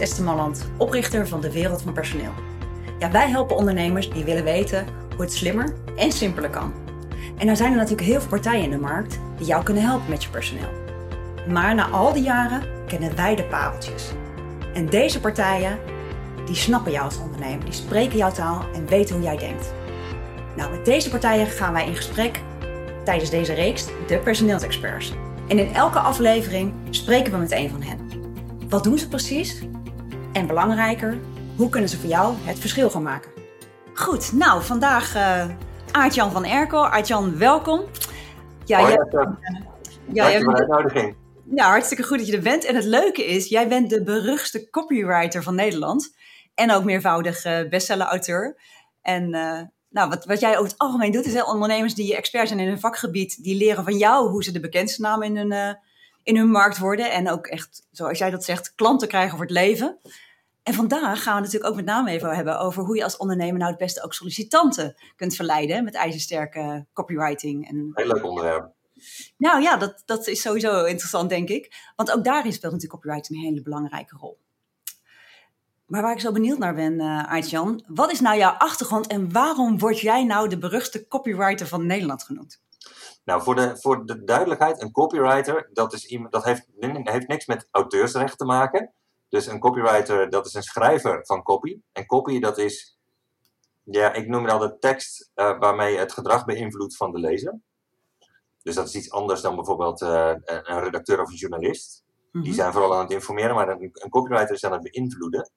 Esther oprichter van de Wereld van Personeel. Ja, wij helpen ondernemers die willen weten hoe het slimmer en simpeler kan. En er zijn er natuurlijk heel veel partijen in de markt die jou kunnen helpen met je personeel. Maar na al die jaren kennen wij de pareltjes. En deze partijen, die snappen jou als ondernemer, die spreken jouw taal en weten hoe jij denkt. Nou, met deze partijen gaan wij in gesprek tijdens deze reeks, de personeelsexperts. En in elke aflevering spreken we met een van hen. Wat doen ze precies? En belangrijker, hoe kunnen ze voor jou het verschil gaan maken? Goed, nou vandaag uh, Aart-Jan van Erkel. Aart-Jan, welkom. Ja, Hoi, jij, uh, ja, jij bent, Nou, hartstikke goed dat je er bent. En het leuke is, jij bent de beruchtste copywriter van Nederland. En ook meervoudig uh, bestseller-auteur. En nou, wat, wat jij over het algemeen doet, is hè, ondernemers die expert zijn in hun vakgebied, die leren van jou hoe ze de bekendste naam in hun, in hun markt worden. En ook echt, zoals jij dat zegt, klanten krijgen voor het leven. En vandaag gaan we natuurlijk ook met name even hebben over hoe je als ondernemer nou het beste ook sollicitanten kunt verleiden met ijzersterke copywriting. En, Heel leuk onderwerp. Nou ja, dat, dat is sowieso interessant, denk ik. Want ook daarin speelt natuurlijk copywriting een hele belangrijke rol. Maar waar ik zo benieuwd naar ben, uh, wat is nou jouw achtergrond en waarom word jij nou de beruchte copywriter van Nederland genoemd? Nou, voor de, voor de duidelijkheid, een copywriter, dat, is iemand, dat heeft, heeft niks met auteursrecht te maken. Dus een copywriter, dat is een schrijver van copy. En copy, dat is, ja, ik noem het al de tekst uh, waarmee het gedrag beïnvloedt van de lezer. Dus dat is iets anders dan bijvoorbeeld uh, een redacteur of een journalist. Mm -hmm. Die zijn vooral aan het informeren, maar een, een copywriter is aan het beïnvloeden.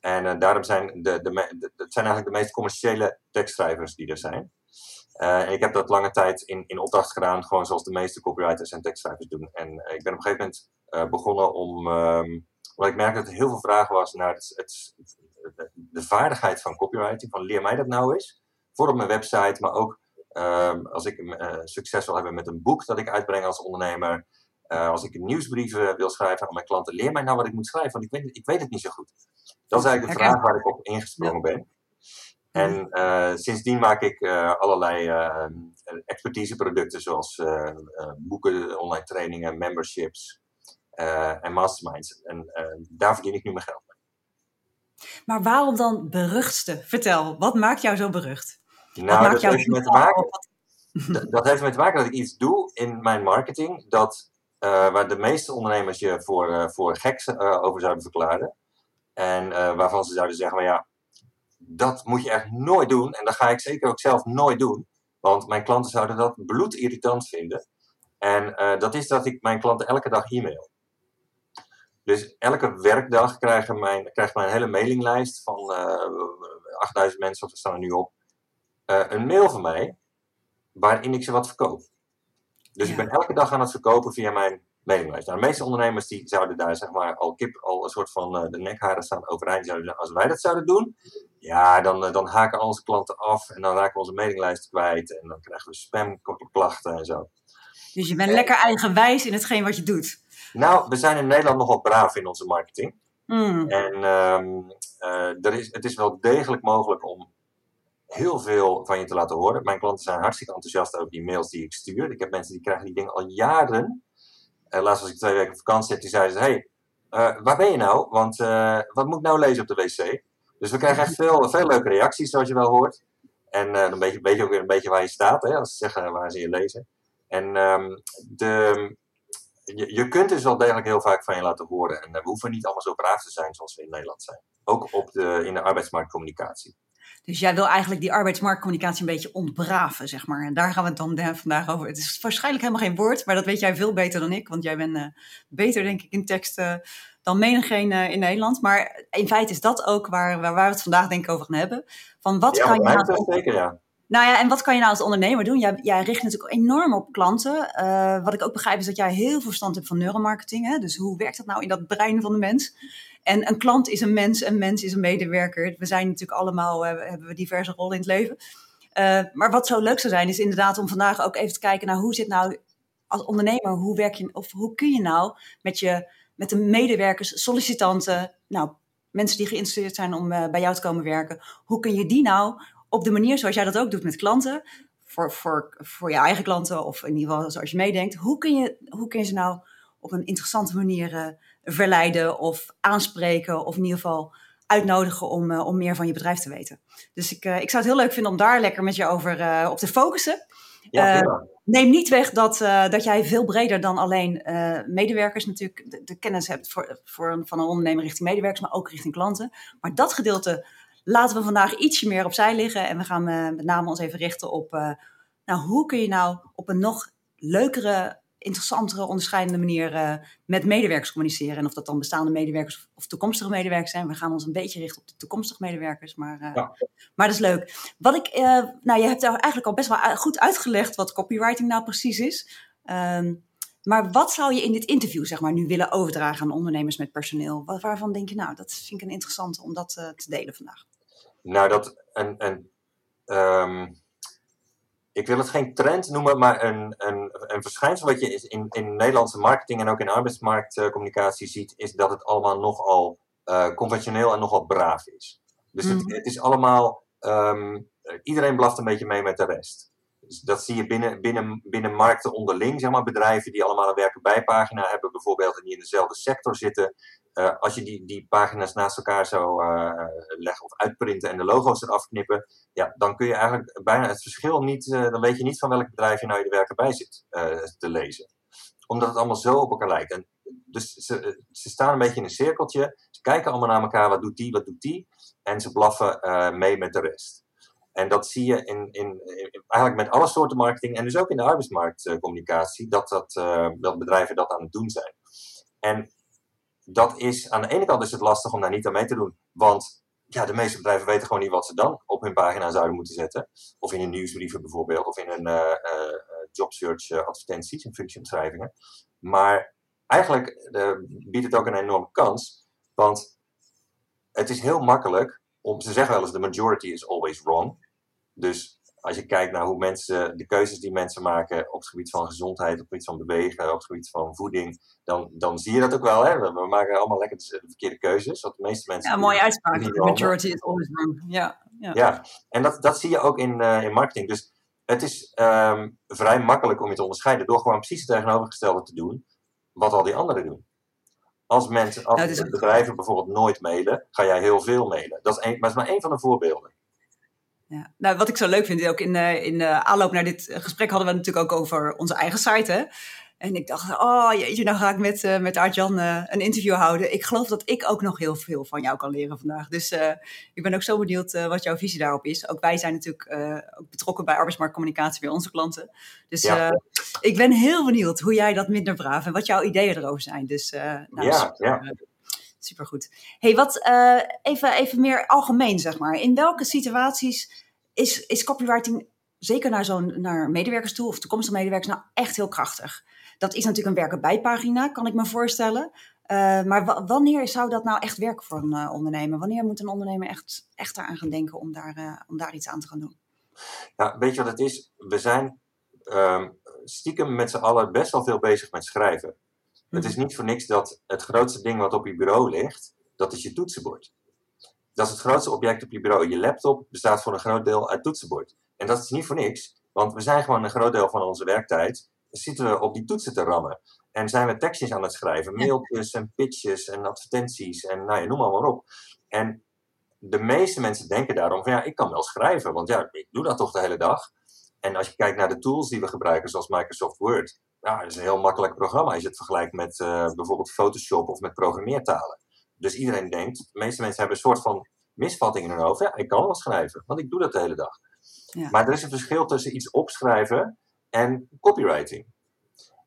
En uh, daarom zijn de, de, de, het zijn eigenlijk de meest commerciële tekstschrijvers die er zijn. En ik heb dat lange tijd in, in opdracht gedaan, gewoon zoals de meeste copywriters en tekstschrijvers doen. En uh, ik ben op een gegeven moment begonnen om, um, omdat ik merkte dat er heel veel vragen was naar het, het, de, vaardigheid van copywriting, van leer mij dat nou eens. Voor op mijn website, maar ook um, als ik succes wil hebben met een boek dat ik uitbreng als ondernemer. als ik een nieuwsbrief wil schrijven aan mijn klanten, leer mij nou wat ik moet schrijven, want ik weet, ik weet het niet zo goed. Dat is eigenlijk de vraag waar ik op ingesprongen ben. En uh, sindsdien maak ik uh, allerlei uh, expertiseproducten zoals boeken, online trainingen, memberships en masterminds. En daar verdien ik nu mijn geld mee. Maar waarom dan beruchtste? Vertel, wat maakt jou zo berucht? Nou, dat, heeft met te maken, dat, dat heeft ermee te maken dat ik iets doe in mijn marketing dat, waar de meeste ondernemers je voor, voor gek over zouden verklaren. En waarvan ze zouden zeggen, maar ja, dat moet je echt nooit doen. En dat ga ik zeker ook zelf nooit doen. Want mijn klanten zouden dat bloedirritant vinden. En uh, dat is dat ik mijn klanten elke dag e-mail. Dus elke werkdag krijgen mijn, krijgt mijn hele mailinglijst van uh, 8000 mensen, of we staan er nu op, uh, een mail van mij waarin ik ze wat verkoop. Dus ja. ik ben elke dag aan het verkopen via mijn mailinglijst. Nou, de meeste ondernemers die zouden daar zeg maar al kip, al een soort van de nekharen staan overeind. Zouden, als wij dat zouden doen, ja, dan, uh, dan haken onze klanten af en dan raken we onze mailinglijst kwijt en dan krijgen we spamklachten en zo. Dus je bent en, lekker eigenwijs in hetgeen wat je doet. Nou, we zijn in Nederland nogal braaf in onze marketing. Mm. En um, uh, er is, het is wel degelijk mogelijk om heel veel van je te laten horen. Mijn klanten zijn hartstikke enthousiast over die mails die ik stuur. Ik heb mensen die krijgen die dingen al jaren. Uh, laatst was ik twee weken op vakantie en toen zeiden ze: hey, uh, waar ben je nou? Want wat moet ik nou lezen op de wc? Dus we krijgen echt veel, veel leuke reacties, zoals je wel hoort. En dan weet je, weet je ook weer een beetje waar je staat, hè, als ze zeggen waar ze je lezen. En um, de, je, kunt dus wel degelijk heel vaak van je laten horen. En we hoeven niet allemaal zo braaf te zijn zoals we in Nederland zijn. Ook op de, in de arbeidsmarktcommunicatie. Dus jij wil eigenlijk die arbeidsmarktcommunicatie een beetje ontbraven, zeg maar. En daar gaan we het dan vandaag over. Het is waarschijnlijk helemaal geen woord, maar dat weet jij veel beter dan ik. Want jij bent uh, beter, denk ik, in teksten dan menigeen uh, in Nederland. Maar in feite is dat ook waar, waar, waar we het vandaag denk ik over gaan hebben. Van wat ja, kan je nou... Zeker, ja. Nou ja, en wat kan je nou als ondernemer doen? Jij, jij richt natuurlijk enorm op klanten. Uh, wat ik ook begrijp is dat jij heel veel verstand hebt van neuromarketing. Hè? Dus hoe werkt dat nou in dat brein van de mens? En een klant is een mens, een mens is een medewerker. We zijn natuurlijk allemaal, uh, hebben we diverse rollen in het leven. Uh, maar wat zo leuk zou zijn, is inderdaad om vandaag ook even te kijken naar hoe zit nou als ondernemer, hoe werk je, of hoe kun je nou met je, met de medewerkers, sollicitanten, nou, mensen die geïnteresseerd zijn om uh, bij jou te komen werken, hoe kun je die nou op de manier zoals jij dat ook doet met klanten, voor, voor, voor je eigen klanten of in ieder geval zoals je meedenkt, hoe kun je, hoe kun je ze nou op een interessante manier verleiden of aanspreken. Of in ieder geval uitnodigen om, om meer van je bedrijf te weten. Dus ik, ik zou het heel leuk vinden om daar lekker met je over op te focussen. Ja, neem niet weg dat, dat jij veel breder dan alleen medewerkers natuurlijk de, de, kennis hebt voor, voor, van een ondernemer richting medewerkers, maar ook richting klanten. Maar dat gedeelte laten we vandaag ietsje meer opzij liggen en we gaan met name ons even richten op, nou, hoe kun je nou op een nog leukere, interessantere, onderscheidende manier uh, met medewerkers communiceren. En of dat dan bestaande medewerkers of toekomstige medewerkers zijn. We gaan ons een beetje richten op de toekomstige medewerkers, maar, ja. maar dat is leuk. Wat ik, nou, je hebt eigenlijk al best wel goed uitgelegd wat copywriting nou precies is. Ehm, maar wat zou je in dit interview zeg maar, nu willen overdragen aan ondernemers met personeel? Waarvan denk je, nou, dat vind ik een interessante om dat te delen vandaag? Nou, dat een, een um, ik wil het geen trend noemen, maar een, een, een verschijnsel wat je in, in Nederlandse marketing en ook in arbeidsmarktcommunicatie ziet, is dat het allemaal nogal uh, conventioneel en nogal braaf is. Dus het, mhm. het, is allemaal, um, iedereen blaft een beetje mee met de rest. Dus dat zie je binnen, binnen, binnen markten onderling, zeg maar, bedrijven die allemaal een werkenbijpagina hebben bijvoorbeeld en die in dezelfde sector zitten. Uh, als je die, die pagina's naast elkaar zou uh, leggen of uitprinten en de logo's eraf knippen, ja, dan kun je eigenlijk bijna het verschil niet, uh, dan weet je niet van welk bedrijf je nou je werk bij zit te lezen. Omdat het allemaal zo op elkaar lijkt. Dus ze, ze staan een beetje in een cirkeltje, ze kijken allemaal naar elkaar, wat doet die, wat doet die, en ze blaffen mee met de rest. En dat zie je in, in, in, eigenlijk met alle soorten marketing en dus ook in de arbeidsmarktcommunicatie, dat, dat, dat bedrijven dat aan het doen zijn. En dat is, aan de ene kant is het lastig om daar niet aan mee te doen. Want ja, de meeste bedrijven weten gewoon niet wat ze dan op hun pagina zouden moeten zetten. Of in hun nieuwsbrieven bijvoorbeeld, of in hun uh, uh, jobsearch advertenties en functieomschrijvingen. Maar eigenlijk biedt het ook een enorme kans. Want het is heel makkelijk om, ze zeggen wel eens, the majority is always wrong. Dus als je kijkt naar hoe mensen, de keuzes die mensen maken op het gebied van gezondheid, op het gebied van bewegen, op het gebied van voeding, dan, dan zie je dat ook wel. Hè? We, we maken allemaal lekker de, verkeerde keuzes. Wat de meeste mensen. Ja, mooie uitspraak. The majority is always wrong. Ja, ja. ja. en dat, dat zie je ook in, uh, in marketing. Dus het is um, vrij makkelijk om je te onderscheiden door gewoon precies het tegenovergestelde te doen wat al die anderen doen. Als mensen, als bedrijven bijvoorbeeld nooit mailen, ga jij heel veel mailen. Dat is, een, maar dat is maar één van de voorbeelden. Ja. Nou, wat ik zo leuk vind, ook in, uh, in uh, aanloop naar dit gesprek hadden we het natuurlijk ook over onze eigen site. Hè? En ik dacht, oh jeetje, nou ga ik met, uh, met Artjan een interview houden. Ik geloof dat ik ook nog heel veel van jou kan leren vandaag. Dus ik ben ook zo benieuwd wat jouw visie daarop is. Ook wij zijn natuurlijk ook betrokken bij arbeidsmarktcommunicatie bij onze klanten. Dus ja. ik ben heel benieuwd hoe jij dat minder braaf en wat jouw ideeën erover zijn. Dus nou, ja, super, ja. Supergoed. hey, wat even, even meer algemeen zeg maar. In welke situaties is, is copywriting zeker naar zo'n naar medewerkers toe of toekomstige medewerkers nou echt heel krachtig. Dat is natuurlijk een werken bijpagina, kan ik me voorstellen. Uh, maar wanneer zou dat nou echt werken voor een uh, ondernemer? Wanneer moet een ondernemer echt, echt eraan gaan denken om daar, om daar iets aan te gaan doen? Nou, weet je wat het is? We zijn um, stiekem met z'n allen best wel veel bezig met schrijven. Het is niet voor niks dat het grootste ding wat op je bureau ligt, dat is je toetsenbord. Dat is het grootste object op je bureau. Je laptop bestaat voor een groot deel uit toetsenbord. En dat is niet voor niks, want we zijn gewoon een groot deel van onze werktijd zitten we op die toetsen te rammen. En zijn we tekstjes aan het schrijven, mailtjes en pitches en advertenties en nou ja, noem maar, maar op. En de meeste mensen denken daarom van ja, ik kan wel schrijven, want ja, ik doe dat toch de hele dag. En als je kijkt naar de tools die we gebruiken, zoals Microsoft Word, ja, dat is een heel makkelijk programma als je het vergelijkt met uh, bijvoorbeeld Photoshop of met programmeertalen. Dus iedereen denkt, de meeste mensen hebben een soort van misvatting in hun hoofd. Ja, ik kan wel schrijven, want ik doe dat de hele dag. Ja. Maar er is een verschil tussen iets opschrijven en copywriting.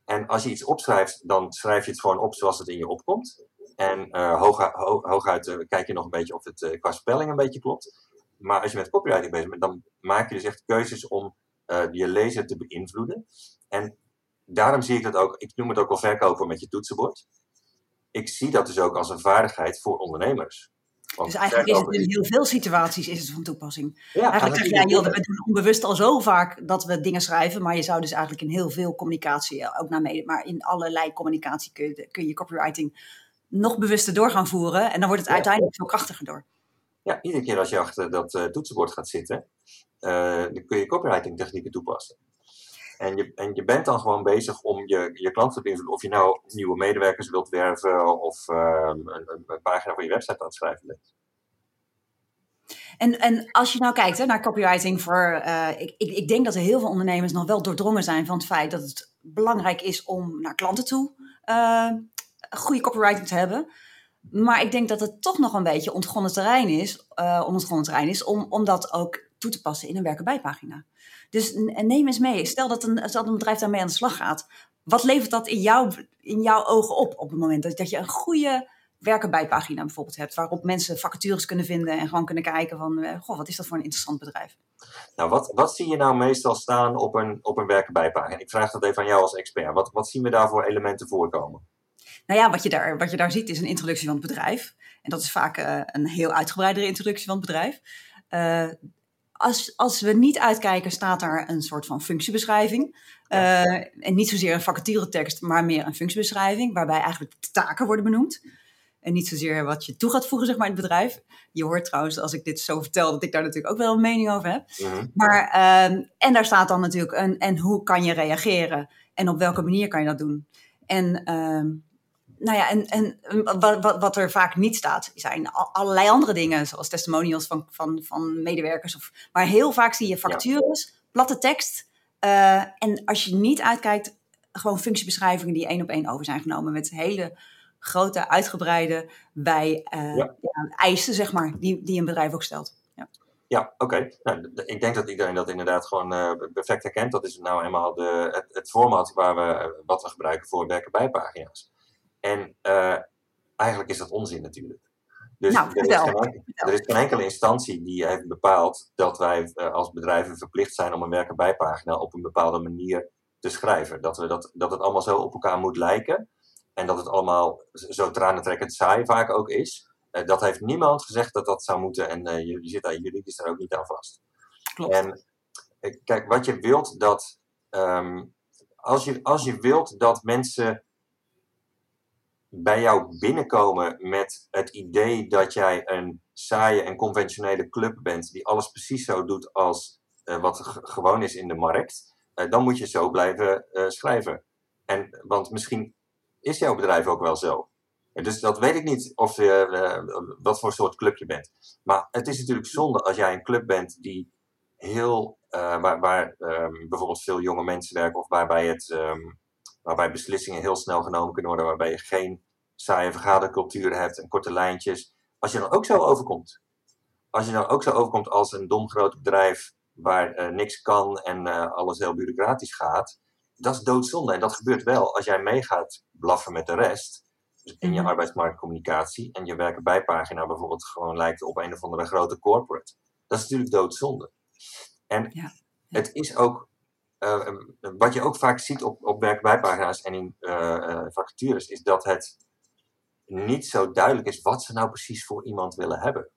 En als je iets opschrijft, dan schrijf je het gewoon op zoals het in je opkomt. En uh, hooguit, hooguit uh, kijk je nog een beetje of het uh, qua spelling een beetje klopt. Maar als je met copywriting bezig bent, dan maak je dus echt keuzes om je lezer te beïnvloeden. En daarom zie ik dat ook, ik noem het ook wel verkopen met je toetsenbord ik zie dat dus ook als een vaardigheid voor ondernemers. Want dus eigenlijk is het in heel veel situaties is het van toepassing. Ja, eigenlijk zeg jij, we doen onbewust al zo vaak dat we dingen schrijven, maar je zou dus eigenlijk in heel veel communicatie, ook naar mede, maar in allerlei communicatie kun je, kun je copywriting nog bewuster door gaan voeren en dan wordt het uiteindelijk veel krachtiger door. Ja, iedere keer als je achter dat uh, toetsenbord gaat zitten, uh, dan kun je copywriting technieken toepassen. En je, en je bent dan gewoon bezig om je, je klant te beïnvloeden. Of je nou nieuwe medewerkers wilt werven of ehm, een, een, pagina voor je website aan het schrijven bent. En, en als je nou kijkt hè, naar copywriting voor. Uh, ik, ik, ik, denk dat er heel veel ondernemers nog wel doordrongen zijn van het feit dat het belangrijk is om naar klanten toe uh, goede copywriting te hebben. Maar ik denk dat het toch nog een beetje ontgonnen terrein is, uh, ontgonnen terrein is om, om dat ook toe te passen in een werken bijpagina. Dus neem eens mee. Stel dat een, stel dat een bedrijf daarmee aan de slag gaat. Wat levert dat in, jou, in jouw ogen op op het moment dat, dat je een goede werken bijpagina bijvoorbeeld hebt, waarop mensen vacatures kunnen vinden en gewoon kunnen kijken van, uh, goh, wat is dat voor een interessant bedrijf? Nou, wat, wat zie je nou meestal staan op een, op een werken bijpagina? Ik vraag dat even aan jou als expert. Wat, wat zien we daar voor elementen voorkomen? Nou ja, wat je, daar, wat je daar ziet is een introductie van het bedrijf. En dat is vaak uh, een heel uitgebreidere introductie van het bedrijf. Uh, als, als we niet uitkijken, staat daar een soort van functiebeschrijving. Uh, en niet zozeer een vacaturetekst, maar meer een functiebeschrijving, waarbij eigenlijk de taken worden benoemd. En niet zozeer wat je toe gaat voegen zeg maar, in het bedrijf. Je hoort trouwens, als ik dit zo vertel, dat ik daar natuurlijk ook wel een mening over heb. Maar, uh, en daar staat dan natuurlijk een, en hoe kan je reageren? En op welke manier kan je dat doen? En uh, nou ja, en, en wat, wat, wat, er vaak niet staat, zijn allerlei andere dingen, zoals testimonials van, van, van medewerkers. Of, maar heel vaak zie je factures, platte tekst. Uh, en als je niet uitkijkt, gewoon functiebeschrijvingen die één op één over zijn genomen met hele grote, uitgebreide bij uh, ja. Ja, eisen, zeg maar, die, die een bedrijf ook stelt. Ja, ja oké. Nou, ik denk dat iedereen dat inderdaad gewoon uh, perfect herkent. Dat is nou eenmaal de, het, het format waar we, wat we gebruiken voor werken bij pagina's. En uh, eigenlijk is dat onzin natuurlijk. Dus nou, er, is geen, er, is geen, enkele instantie die heeft bepaald dat wij uh, als bedrijven verplicht zijn om een werken bijpagina op een bepaalde manier te schrijven. Dat, we dat, dat het allemaal zo op elkaar moet lijken. En dat het allemaal zo tranentrekkend saai vaak ook is. Uh, dat heeft niemand gezegd dat dat zou moeten. En uh, je, je zit daar juridisch er ook niet aan vast. Klopt. En kijk, wat je wilt dat. Um, als, je, als je wilt dat mensen bij jou binnenkomen met het idee dat jij een saaie en conventionele club bent die alles precies zo doet als uh, wat gewoon is in de markt, uh, dan moet je zo blijven uh, schrijven. En, want misschien is jouw bedrijf ook wel zo. Dus dat weet ik niet of je, wat voor soort club je bent. Maar het is natuurlijk zonde als jij een club bent die heel, waar, waar um, bijvoorbeeld veel jonge mensen werken of waarbij het um, waarbij beslissingen heel snel genomen kunnen worden, waarbij je geen saaie vergadercultuur hebt en korte lijntjes. Als je dan ook zo overkomt, als je dan ook zo overkomt als een dom groot bedrijf waar uh, niks kan en uh, alles heel bureaucratisch gaat, dat is doodzonde. En dat gebeurt wel als jij meegaat blaffen met de rest. Dus in je mhm. arbeidsmarktcommunicatie en je werken bijpagina bijvoorbeeld gewoon lijkt op een of andere grote corporate. Dat is natuurlijk doodzonde. En ja. het is ook uh, wat je ook vaak ziet op, op werkbijpagina's en in uh, vacatures, is dat het niet zo duidelijk is wat ze nou precies voor iemand willen hebben.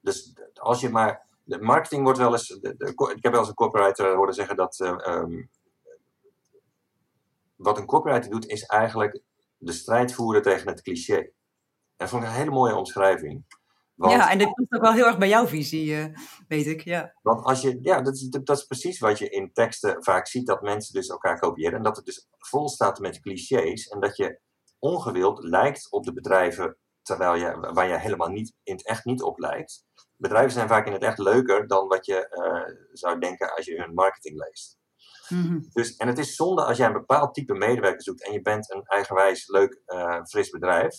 Dus als je maar. De marketing wordt wel eens. De, ik heb wel eens een copywriter horen zeggen dat. Um, wat een copywriter doet, is eigenlijk de strijd voeren tegen het cliché. En dat vond ik een hele mooie omschrijving. Want, ja, en dat komt ook wel heel erg bij jouw visie, uh, weet ik. Ja. Want als je, ja, dat is, dat is precies wat je in teksten vaak ziet, dat mensen dus elkaar kopiëren. En dat het dus vol staat met clichés. En dat je ongewild lijkt op de bedrijven terwijl je, waar je helemaal niet, in het echt niet op lijkt. Bedrijven zijn vaak in het echt leuker dan wat je uh, zou denken als je hun marketing leest. Mm-hmm. Dus, en het is zonde als jij een bepaald type medewerker zoekt en je bent een eigenwijs, leuk, uh, fris bedrijf.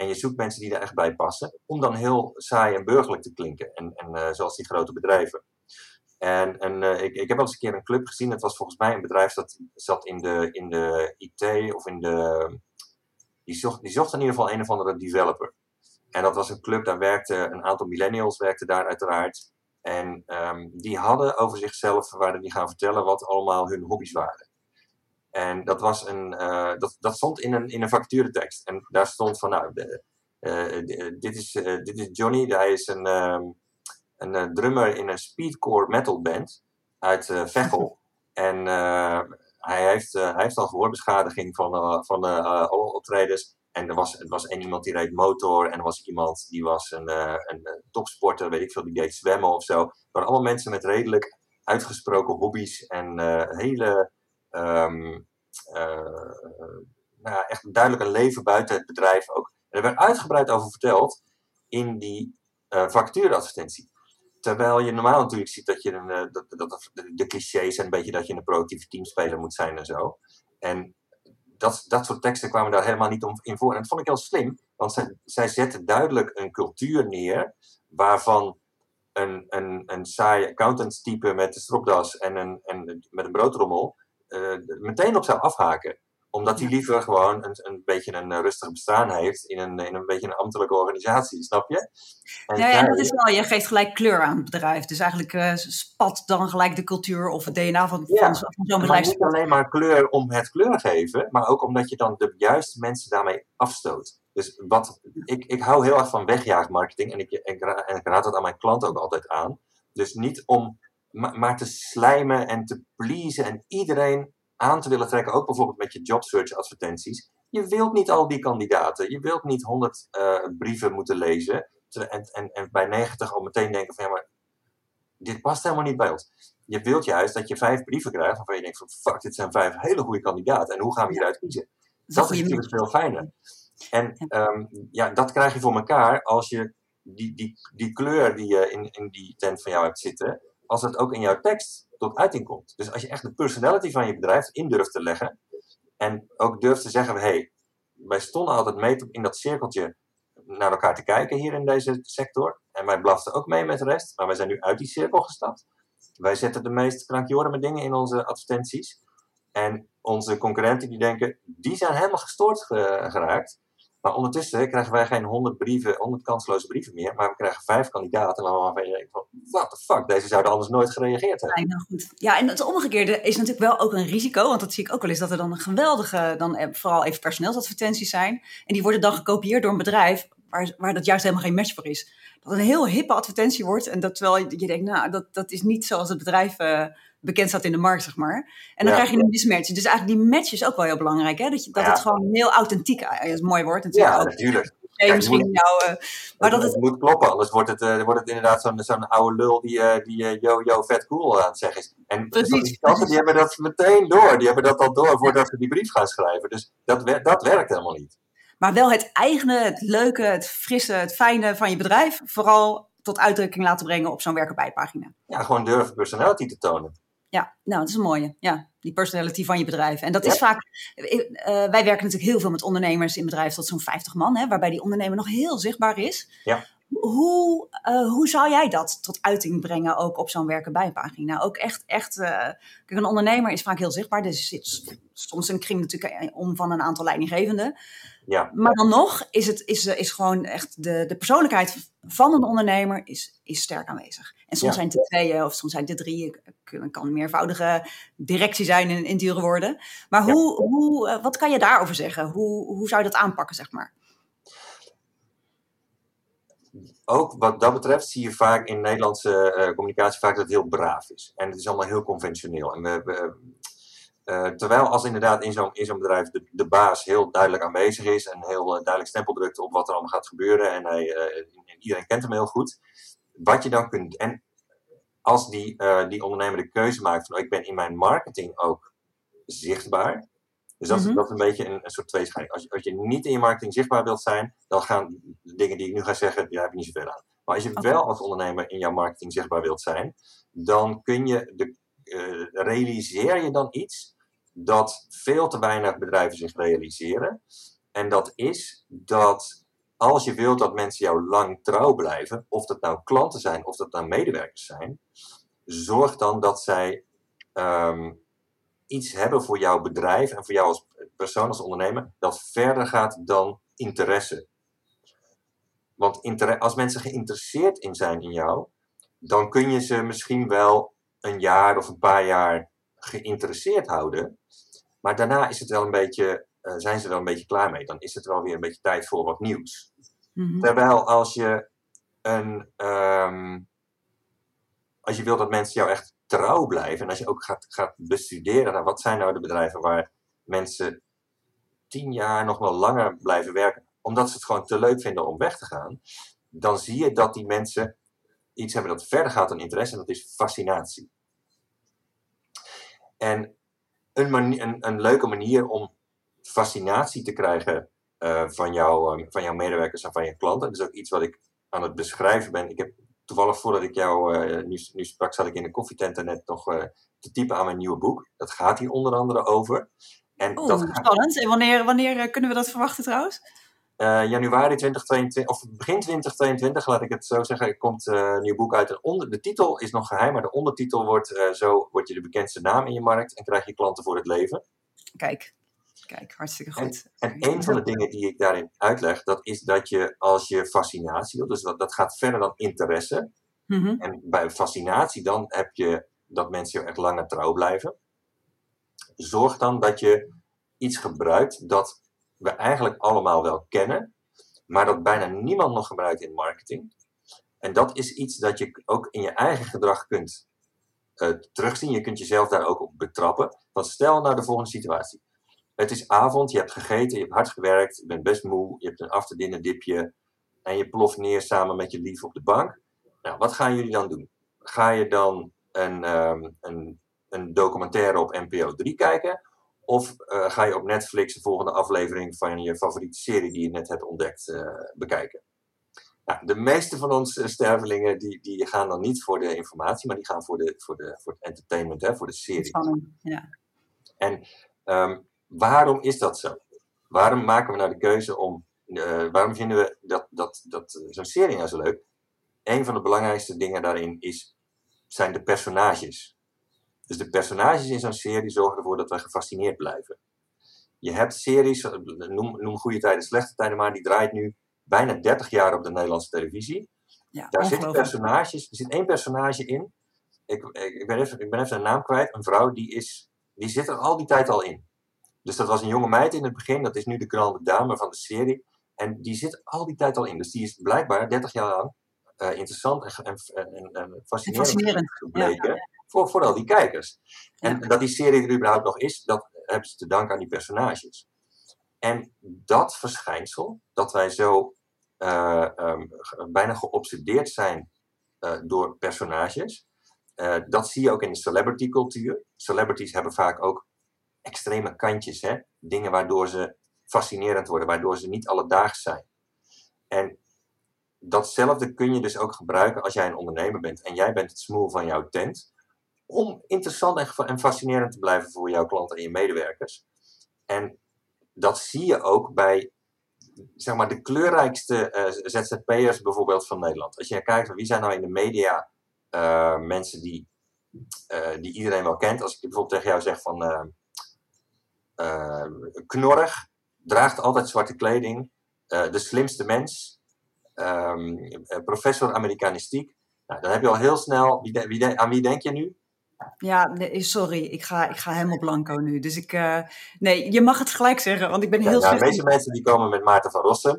En je zoekt mensen die er echt bij passen, om dan heel saai en burgerlijk te klinken. En, en uh, zoals die grote bedrijven. En, en ik, ik heb al eens een keer een club gezien. Het was volgens mij een bedrijf dat zat in de, in de IT of in de die zocht, in ieder geval een of andere developer. En dat was een club, daar werkte een aantal millennials, werkte daar uiteraard. En um, die hadden over zichzelf, waren die gaan vertellen wat allemaal hun hobby's waren. En dat, was een, uh, dat, dat stond in een, in een vacaturetekst. En daar stond van, nou, de, uh, dit, is, uh, dit is Johnny, hij is een, um, een drummer in een speedcore metal band uit Veghel. en hij, heeft, hij heeft al gehoorbeschadiging van, van alle optredens. En er was, er was één iemand die reed motor. En er was iemand die was een, een, topsporter, weet ik veel, die deed zwemmen of zo. Maar allemaal mensen met redelijk uitgesproken hobby's en hele um, nou, echt duidelijk een leven buiten het bedrijf ook. En er werd uitgebreid over verteld in die uh, vacatureadvertentie. Terwijl je normaal natuurlijk ziet dat je een, uh, dat, dat, de clichés zijn een beetje dat je een proactieve teamspeler moet zijn en zo. En dat, dat soort teksten kwamen daar helemaal niet om, in voor. En dat vond ik heel slim, want zij, zij zetten duidelijk een cultuur neer waarvan een, een, een saai accountantstype met de stropdas en, een, en met een broodrommel uh, meteen op zou afhaken omdat hij liever gewoon een, een beetje een eh, rustig bestaan heeft in een, in een beetje een ambtelijke organisatie, snap je? En ja, ja, dat is wel, je geeft gelijk kleur aan het bedrijf. Dus eigenlijk uh, spat dan gelijk de cultuur of het DNA van, van, van zo'n bedrijf. niet alleen maar kleur om het kleur geven, maar ook omdat je dan de juiste mensen daarmee afstoot. Dus wat, ik, ik hou heel erg van wegjaagmarketing en ik, en ik raad dat aan mijn klanten ook altijd aan. Dus niet om maar te slijmen en te pleasen en iedereen aan te willen trekken, ook bijvoorbeeld met je jobsearch advertenties. Je wilt niet al die kandidaten, je wilt niet 100 uh, eh, brieven moeten lezen en, en, en bij 90 al meteen denken van ja, maar dit past helemaal niet bij ons. Je wilt juist dat je vijf brieven krijgt waarvan je denkt van fuck, dit zijn vijf hele goede kandidaten en hoe gaan we hieruit kiezen? Dat is natuurlijk veel fijner. En um, ja, dat krijg je voor elkaar als je die, die, die kleur die je in, in die tent van jou hebt zitten, als het ook in jouw tekst tot uiting komt. Dus als je echt de personality van je bedrijf in durft te leggen en ook durft te zeggen, hey, wij stonden altijd mee in dat cirkeltje naar elkaar te kijken hier in deze sector. En wij blaften ook mee met de rest, maar wij zijn nu uit die cirkel gestapt. Wij zetten de meest krankjorme dingen in onze advertenties. En onze concurrenten die denken, die zijn helemaal gestoord geraakt. Maar ondertussen krijgen wij geen 100 brieven, 100 kansloze brieven meer, maar we krijgen vijf kandidaten waarvan je denkt van, what fuck, deze zouden anders nooit gereageerd hebben. Ja, nou goed. ja, en het omgekeerde is natuurlijk wel ook een risico, want dat zie ik ook wel eens, dat er dan een geweldige, dan eh, vooral even personeelsadvertenties zijn, en die worden dan gekopieerd door een bedrijf waar, waar dat juist helemaal geen match voor is. Dat een heel hippe advertentie wordt en dat terwijl je denkt, nou, dat, dat is niet zoals het bedrijf... Uh, bekend staat in de markt, zeg maar. En dan krijg je een mismatch. Dus eigenlijk die match is ook wel heel belangrijk. Hè? Dat, je, dat het gewoon heel authentiek is. Eh, een mooi woord natuurlijk. Ja, natuurlijk. Kijk, misschien moet, jou, uh, maar dat het, het, moet kloppen, anders wordt het, uh, wordt het inderdaad zo'n zo'n oude lul die, uh, die yo, yo, vet cool aan het zeggen is. En precies, die die hebben dat meteen door. Die hebben dat al door voordat ze die brief gaan schrijven. Dus dat, dat werkt helemaal niet. Maar wel het eigene, het leuke, het frisse, het fijne van je bedrijf. Vooral tot uitdrukking laten brengen op zo'n werkenbijpagina. Ja, gewoon durven personality te tonen ja, nou, dat is een mooie. Ja, die personality van je bedrijf. En dat is vaak. Uh, wij werken natuurlijk heel veel met ondernemers in bedrijven tot zo'n 50 man, hè, waarbij die ondernemer nog heel zichtbaar is. Ja. Hoe, uh, hoe zou jij dat tot uiting brengen ook op zo'n werken bijpagina? Ook echt, echt uh, kijk, een ondernemer is vaak heel zichtbaar. Dus zit soms een kring natuurlijk om van een aantal leidinggevenden. Ja. Maar dan nog is het is, is gewoon echt de, de persoonlijkheid van een ondernemer is, is sterk aanwezig. En soms zijn het de tweeën of soms zijn het de drieën. Het kan een meervoudige directie zijn in, in dure woorden. Maar hoe, hoe, eh, wat kan je daarover zeggen? Hoe, hoe zou je dat aanpakken, zeg maar? Ook wat dat betreft zie je vaak in Nederlandse uh, communicatie vaak dat het heel braaf is. En het is allemaal heel conventioneel. En we, we terwijl als inderdaad in zo'n zo'n bedrijf de, de, baas heel duidelijk aanwezig is en heel uh, duidelijk stempel drukt op wat er allemaal gaat gebeuren en hij, uh, iedereen kent hem heel goed. Wat je dan kunt, en als die, die ondernemer de keuze maakt van oh, ik ben in mijn marketing ook zichtbaar. Dus dat, mm -hmm. dat is een beetje een, een soort tweescheiding. Als je, als je niet in je marketing zichtbaar wilt zijn, dan gaan de dingen die ik nu ga zeggen, daar heb je niet zoveel aan. Maar als je okay. wel als ondernemer in jouw marketing zichtbaar wilt zijn, dan kun je de, realiseer je dan iets dat veel te weinig bedrijven zich realiseren. En dat is dat als je wilt dat mensen jou lang trouw blijven, of dat nou klanten zijn of dat nou medewerkers zijn, zorg dan dat zij um, iets hebben voor jouw bedrijf en voor jou als persoon, als ondernemer, dat verder gaat dan interesse. Want als mensen geïnteresseerd in zijn in jou, dan kun je ze misschien wel een jaar of een paar jaar geïnteresseerd houden. Maar daarna is het wel een beetje, uh, zijn ze wel een beetje klaar mee. Dan is het wel weer een beetje tijd voor wat nieuws. Mm-hmm. Terwijl als je een. Um, als je wil dat mensen jou echt trouw blijven. En als je ook gaat, gaat bestuderen naar wat zijn nou de bedrijven waar mensen tien jaar nog wel langer blijven werken. Omdat ze het gewoon te leuk vinden om weg te gaan. Dan zie je dat die mensen iets hebben dat verder gaat dan interesse. En dat is fascinatie. En een, mani- een, een leuke manier om fascinatie te krijgen eh, van, jou, eh, van jouw medewerkers en van je klanten. Dat is ook iets wat ik aan het beschrijven ben. Ik heb toevallig voordat ik jou eh, nu, nu sprak, zat ik in de koffietent en net nog eh, te typen aan mijn nieuwe boek. Dat gaat hier onder andere over. En dat gaat- spannend. En wanneer, wanneer kunnen we dat verwachten trouwens? Eh, januari 2022, of begin 2022, laat ik het zo zeggen, komt eh, een nieuw boek uit. En onder, de titel is nog geheim, maar de ondertitel wordt eh, zo, word je de bekendste naam in je markt en krijg je klanten voor het leven. Kijk, kijk, hartstikke goed. En een van de dingen die ik daarin uitleg, dat is dat je als je fascinatie dus dat, dat gaat verder dan interesse. Mhm. En bij fascinatie dan heb je dat mensen heel erg langer trouw blijven. Zorg dan dat je iets gebruikt dat we eigenlijk allemaal wel kennen, maar dat bijna niemand nog gebruikt in marketing. En dat is iets dat je ook in je eigen gedrag kunt eh, terugzien. Je kunt jezelf daar ook op betrappen. Want stel nou de volgende situatie. Het is avond, je hebt gegeten, je hebt hard gewerkt, je bent best moe, je hebt een after dinner dipje en je ploft neer samen met je lief op de bank. Nou, wat gaan jullie dan doen? Ga je dan een, ehm, een, een documentaire op NPO 3 kijken? Of eh, ga je op Netflix de volgende aflevering van je favoriete serie die je net hebt ontdekt eh, bekijken? Nou, de meeste van onze eh, stervelingen die, die gaan dan niet voor de informatie, maar die gaan voor, de, voor, de, voor het entertainment, hè, voor de serie. Ja. En ehm, waarom is dat zo? Waarom maken we nou de keuze om. eh, waarom vinden we dat, dat, dat zo'n serie nou zo leuk? Een van de belangrijkste dingen daarin is, zijn de personages. Dus de personages in zo'n serie zorgen ervoor dat we gefascineerd blijven. Je hebt series, eh, noem, noem Goede Tijden, Slechte Tijden, maar die draait nu bijna 30 jaar op de Nederlandse televisie. Ja, Daar zitten personages, er zit één personage in. Ik, ik, ben even, ik ben even zijn naam kwijt. Een vrouw die, is, die zit er al die tijd al in. Dus dat was een jonge meid in het begin. Dat is nu de grande dame van de serie. En die zit al die tijd al in. Dus die is blijkbaar 30 jaar lang eh, interessant en, en, en, en fascinerend, Fascinerend, gebleken. Voor, voor al die kijkers. En dat die serie er überhaupt nog is, dat hebben ze te danken aan die personages. En dat verschijnsel, dat wij zo eh, ehm, bijna geobsedeerd zijn eh, door personages. eh, dat zie je ook in de celebrity cultuur. Celebrities hebben vaak ook extreme kantjes, hè? dingen waardoor ze fascinerend worden, waardoor ze niet alledaags zijn. En datzelfde kun je dus ook gebruiken als jij een ondernemer bent en jij bent het smoel van jouw tent, om interessant en fa- en fascinerend te blijven voor jouw klanten en je medewerkers. En dat zie je ook bij zeg maar, de kleurrijkste eh, ZZP'ers bijvoorbeeld van Nederland. Als je kijkt, wie zijn nou in de media eh, mensen die, eh, die iedereen wel kent. Als ik bijvoorbeeld tegen jou zeg van knorrig, draagt altijd zwarte kleding, de slimste mens, ehm, eh, professor Amerikanistiek. Nou, dan heb je al heel snel, wie aan wie denk je nu? Ja, nee, sorry, ik ga, ik ga helemaal blanco nu. Dus ik, eh, nee, je mag het gelijk zeggen, want ik ben Ja, heel nou, de meeste mensen die komen met Maarten van Rossum.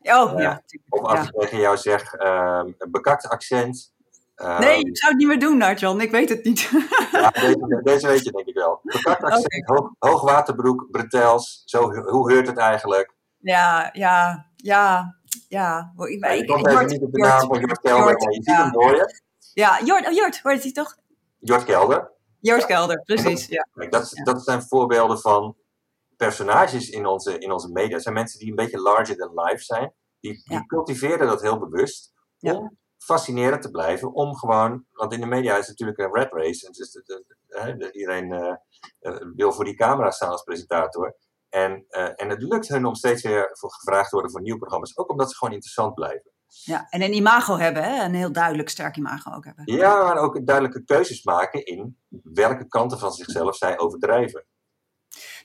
Oh, Ja. ja. Of als Ja. ik tegen jou zeg, ehm, een bekakt accent. ehm, Nee, ik zou het niet meer doen, Nartjan. Ik weet het niet. Ja, deze, deze weet je denk ik wel. Bekakt accent, hoog, hoogwaterbroek, bretels. Zo, hoe heurt het eigenlijk? ja, ja, ja, ja. Ik, Ja, je ik- even niet de naam van Jort maar je ziet ja. hem voor je. Ja, Jort, oh, Jort, hoort hij toch? Jort Kelder. Jort Kelder, precies. Ja. Dat, Ja. dat zijn voorbeelden van personages in onze, in onze media. Het zijn mensen die een beetje larger than life zijn. Die, die Ja. cultiveren dat heel bewust. Om fascinerend te blijven. Om gewoon, want in de media is het natuurlijk een red race. En dus de- de- de- hè, de- iedereen eh, eh, wil voor die camera staan als presentator. En, eh, en het lukt hun om steeds weer voor gevraagd te worden voor nieuwe programma's. Ook omdat ze gewoon interessant blijven. Ja, en een imago hebben, hè? een heel duidelijk sterk imago ook hebben. Ja, maar ook duidelijke keuzes maken in welke kanten van zichzelf zij overdrijven.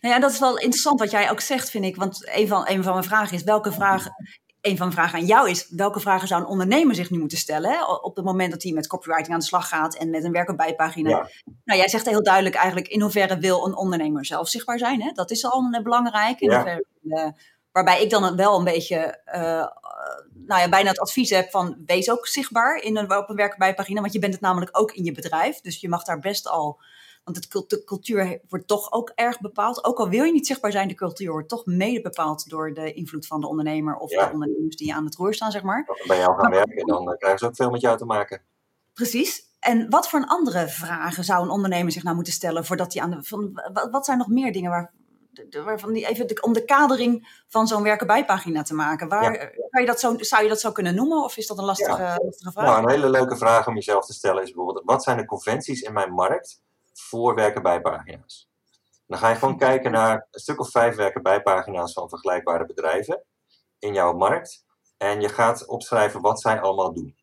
Nou ja, dat is wel interessant wat jij ook zegt, vind ik. Want een van, een van mijn vragen is, welke vragen... Een van de vragen aan jou is, welke vragen zou een ondernemer zich nu moeten stellen? Hè? Op het moment dat hij met copywriting aan de slag gaat en met een werk- en bijpagina. Ja. Nou, jij zegt heel duidelijk eigenlijk, in hoeverre wil een ondernemer zelf zichtbaar zijn? Hè? Dat is al een belangrijk. In Ja. hoeverre, eh, waarbij ik dan wel een beetje, eh, nou ja, bijna het advies heb van, wees ook zichtbaar in een, op een bijpagina. Want je bent het namelijk ook in je bedrijf. Dus je mag daar best al want het, de cultuur wordt toch ook erg bepaald. Ook al wil je niet zichtbaar zijn, de cultuur wordt toch mede bepaald door de invloed van de ondernemer of Ja. de ondernemers die aan het roer staan, zeg maar. Als bij jou gaan werken, dan eh, krijgen ze ook veel met jou te maken. Precies. En wat voor andere vragen zou een ondernemer zich nou moeten stellen voordat hij aan de. Van, wat zijn nog meer dingen waar, waarvan die even om de kadering van zo'n werken bijpagina te maken? Waar, kan je dat zo, zou je dat zo kunnen noemen of is dat een lastige, lastige vraag? Nou, een hele leuke vraag om jezelf te stellen is bijvoorbeeld: wat zijn de conventies in mijn markt voor werken bijpagina's? Dan ga je gewoon kijken naar een stuk of vijf werken bijpagina's van vergelijkbare bedrijven in jouw markt. En je gaat opschrijven wat zij allemaal doen.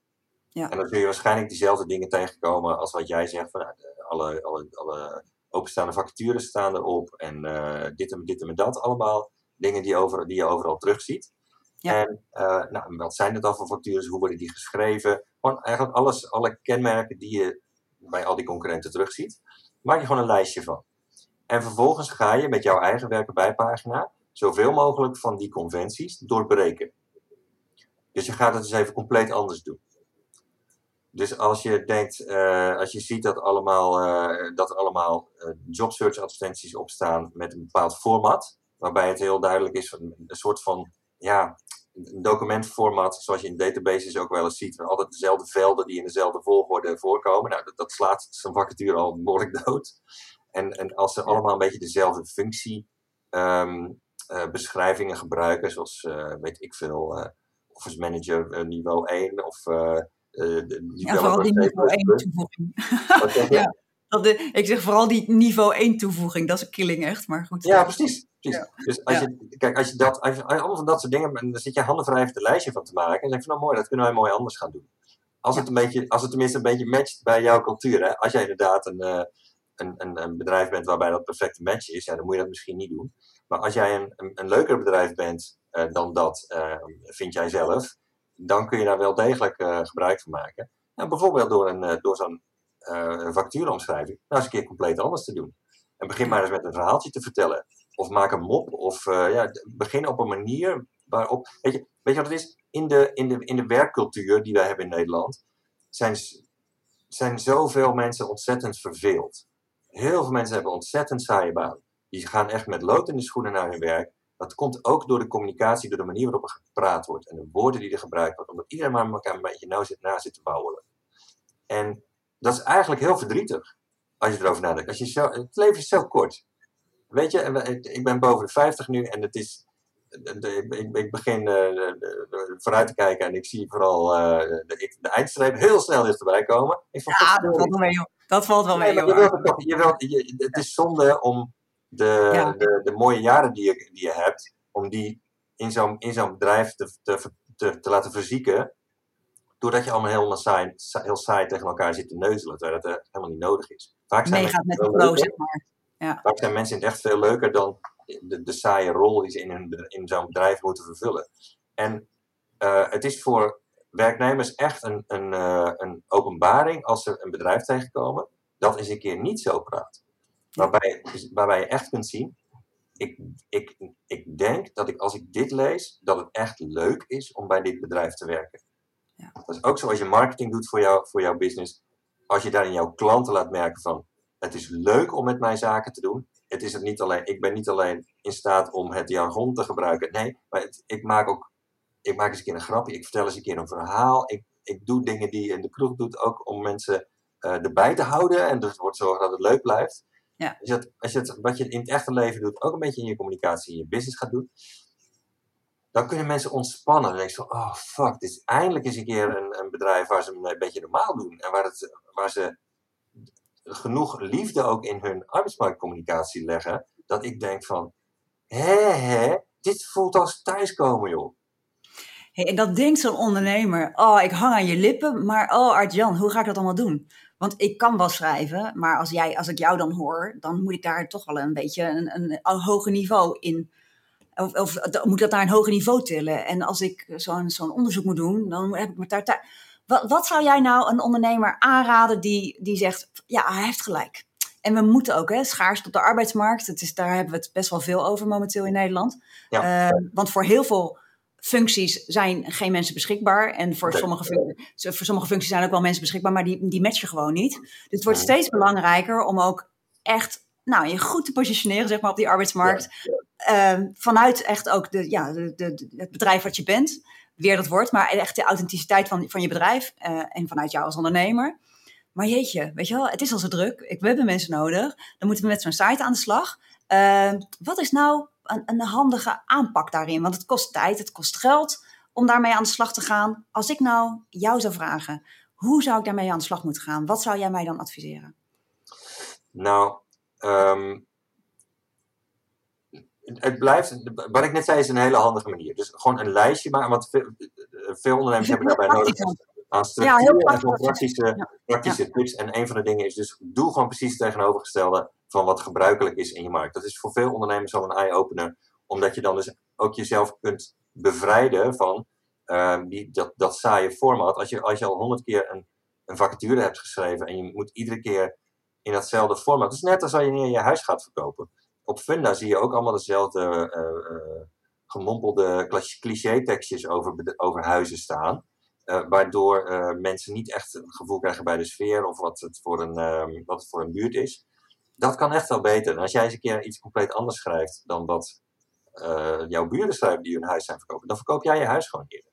Ja. En dan zul je waarschijnlijk diezelfde dingen tegenkomen als wat jij zegt. Van, nou, alle, alle, alle openstaande vacatures staan erop. En uh, dit, en, dit en dat allemaal. Dingen die, over, die je overal terugziet. Ja. En uh, nou, wat zijn het dan voor vacatures? Hoe worden die geschreven? Gewoon eigenlijk alles, alle kenmerken die je bij al die concurrenten terugziet. Maak je gewoon een lijstje van. En vervolgens ga je met jouw eigen werken bijpagina zoveel mogelijk van die conventies doorbreken. Dus je gaat het dus even compleet anders doen. Dus als je denkt, uh, als je ziet dat, allemaal, uh, dat er allemaal uh, job search advertenties opstaan met een bepaald format, waarbij het heel duidelijk is, een, een soort van ja, een documentformat, zoals je in databases ook wel eens ziet, waar altijd dezelfde velden die in dezelfde volgorde voorkomen. Nou, dat, dat slaat zo'n vacature al behoorlijk dood. En, en als ze allemaal een beetje dezelfde functie um, beschrijvingen gebruiken, zoals weet ik veel, Office Manager niveau 1 of ja, vooral die niveau 1 toevoeging. ja, dat de, ik zeg vooral die niveau 1 toevoeging, dat is een killing echt, maar goed. Ja, precies. precies. Ja. Dus als je, kijk, als je dat, als je, allemaal van dat soort dingen, dan zit je handen vrij een lijstje van te maken. En denk van, nou mooi, dat kunnen wij mooi anders gaan doen. Als het, een beetje, als het tenminste een beetje matcht bij jouw cultuur. Hè? Als jij inderdaad een, uh, een, een, een, bedrijf bent waarbij dat perfecte match is, ja, dan moet je dat misschien niet doen. Maar als jij een, een, een leuker bedrijf bent uh, dan dat, uh, vind jij zelf, dan kun je daar wel degelijk uh, gebruik van maken. Nou, bijvoorbeeld door, een, uh, door zo'n uh, factuuromschrijving nou eens een keer compleet anders te doen. En begin maar eens met een verhaaltje te vertellen. Of maak een mop. Of ja, begin op een manier waarop. Weet je, weet je wat het is? In de, in, de, in de werkcultuur die wij hebben in Nederland zijn, zijn zoveel mensen ontzettend verveeld. Heel veel mensen hebben ontzettend saaie baan. Die gaan echt met lood in de schoenen naar hun werk. Dat komt ook door de communicatie, door de manier waarop er gepraat wordt en de woorden die er gebruikt worden, omdat iedereen maar elkaar een beetje nou zit, na zit te bouwen. En dat is eigenlijk heel verdrietig, als je erover nadenkt. Als je zo, het leven is zo kort. Weet je, ik ben boven de 50 nu en het is, ik, ik begin uh, vooruit te kijken en ik zie vooral uh, de, de, eindstreep heel snel dichterbij komen. Ik ja, dat valt wel mee, joh. Dat valt wel mee, joh. Je wilt, je wilt, het is zonde om de, de, de, mooie jaren die je, die je hebt, om die in zo'n in zo'n bedrijf te, te, te, te, laten verzieken, doordat je allemaal helemaal saai, heel saai tegen elkaar zit te neuzelen, terwijl dat helemaal niet nodig is. Vaak zijn, gaat met de flow, zeg maar. Ja. Vaak zijn mensen in het echt veel leuker dan de, de saaie rol die ze in, in zo'n bedrijf moeten vervullen. En uh, het is voor werknemers echt een, een, uh, een openbaring als ze een bedrijf tegenkomen dat eens een keer niet zo praat. Waarbij, waarbij je echt kunt zien, ik, ik, ik denk dat ik als ik dit lees, dat het echt leuk is om bij dit bedrijf te werken. Ja. Dat is ook zo als je marketing doet voor, jou, voor jouw business. Als je daarin jouw klanten laat merken van, het is leuk om met mij zaken te doen. Het is het niet alleen, ik ben niet alleen in staat om het jargon te gebruiken. Nee, maar het, ik maak ook, ik maak eens een keer een grapje. Ik vertel eens een keer een verhaal. Ik, ik doe dingen die je in de kroeg doet ook om mensen uh, erbij te houden. En dus wordt zorgen dat het leuk blijft. Ja. Als, je het, als je het, wat je in het echte leven doet, ook een beetje in je communicatie, in je business gaat doen, dan kunnen mensen ontspannen. Dan denk je van, oh fuck, dit is eindelijk eens een keer een, een bedrijf waar ze een beetje normaal doen. En waar, het, waar ze genoeg liefde ook in hun arbeidsmarktcommunicatie leggen, dat ik denk van, hé, hé, dit voelt als thuiskomen, joh. Hey, en dat denkt zo'n ondernemer, oh, ik hang aan je lippen, maar oh, Art-Jan, hoe ga ik dat allemaal doen? Want ik kan wel schrijven, maar als, jij, als ik jou dan hoor, dan moet ik daar toch wel een beetje een, een, een hoger niveau in. Of, of moet ik dat naar een hoger niveau tillen. En als ik zo'n zo'n onderzoek moet doen, dan heb ik me daar. Wat, wat zou jij nou een ondernemer aanraden die, die zegt: ja, hij heeft gelijk. En we moeten ook, hè, schaars op de arbeidsmarkt. Het is, daar hebben we het best wel veel over momenteel in Nederland. Ja. Uh, want voor heel veel functies zijn geen mensen beschikbaar. En voor, sommige, functies, voor sommige functies zijn ook wel mensen beschikbaar, maar die, die matchen gewoon niet. Dus het wordt steeds belangrijker om ook echt nou, je goed te positioneren zeg maar, op die arbeidsmarkt. Ehm, vanuit echt ook de, ja, de, de, het bedrijf wat je bent. weer dat woord, maar echt de authenticiteit van, van je bedrijf en vanuit jou als ondernemer. Maar jeetje, weet je wel, het is al zo druk. Ik, we hebben mensen nodig. Dan moeten we met zo'n site aan de slag. wat is nou een, een handige aanpak daarin? Want het kost tijd, het kost geld om daarmee aan de slag te gaan. Als ik nou jou zou vragen, hoe zou ik daarmee aan de slag moeten gaan? Wat zou jij mij dan adviseren? Nou, um, het blijft, wat ik net zei, is een hele handige manier. Dus gewoon een lijstje maken. Want veel, veel ondernemers hebben daarbij nodig aan structuur ja, heel en praktische, praktische tips. En een van de dingen is dus, doe gewoon precies het tegenovergestelde van wat gebruikelijk is in je markt. Dat is voor veel ondernemers al een eye-opener, omdat je dan dus ook jezelf kunt bevrijden van uh, die, dat, dat saaie format. Als je, als je al honderd keer een, een vacature hebt geschreven en je moet iedere keer in datzelfde format. Het is net als je neer je huis gaat verkopen. Op Funda zie je ook allemaal dezelfde uh, uh, gemompelde cliché-tekstjes over, over huizen staan. Uh, waardoor mensen niet echt een gevoel krijgen bij de sfeer of wat het, voor een, ehm, wat het voor een buurt is. Dat kan echt wel beter. En als jij eens een keer iets compleet anders schrijft dan wat jouw buren schrijven die hun huis zijn verkopen, dan verkoop jij je huis gewoon eerder.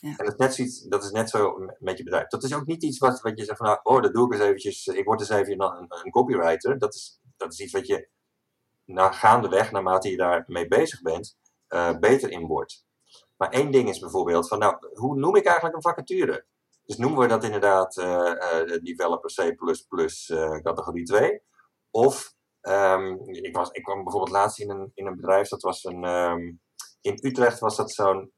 Ja. En dat is, net zoiets, dat is net zo met je bedrijf. Dat is ook niet iets wat, wat je zegt van, nou, oh, dat doe ik eens eventjes, ik word eens even een, een copywriter. Dat is, dat is iets wat je na, gaandeweg, naarmate je daarmee bezig bent, beter in wordt. Maar één ding is bijvoorbeeld van, nou, hoe noem ik eigenlijk een vacature? Dus noemen we dat inderdaad uh, developer C++ categorie 2? Of, um, ik, was, ik kwam bijvoorbeeld laatst in een, in een bedrijf, dat was een, um, in Utrecht was dat zo'n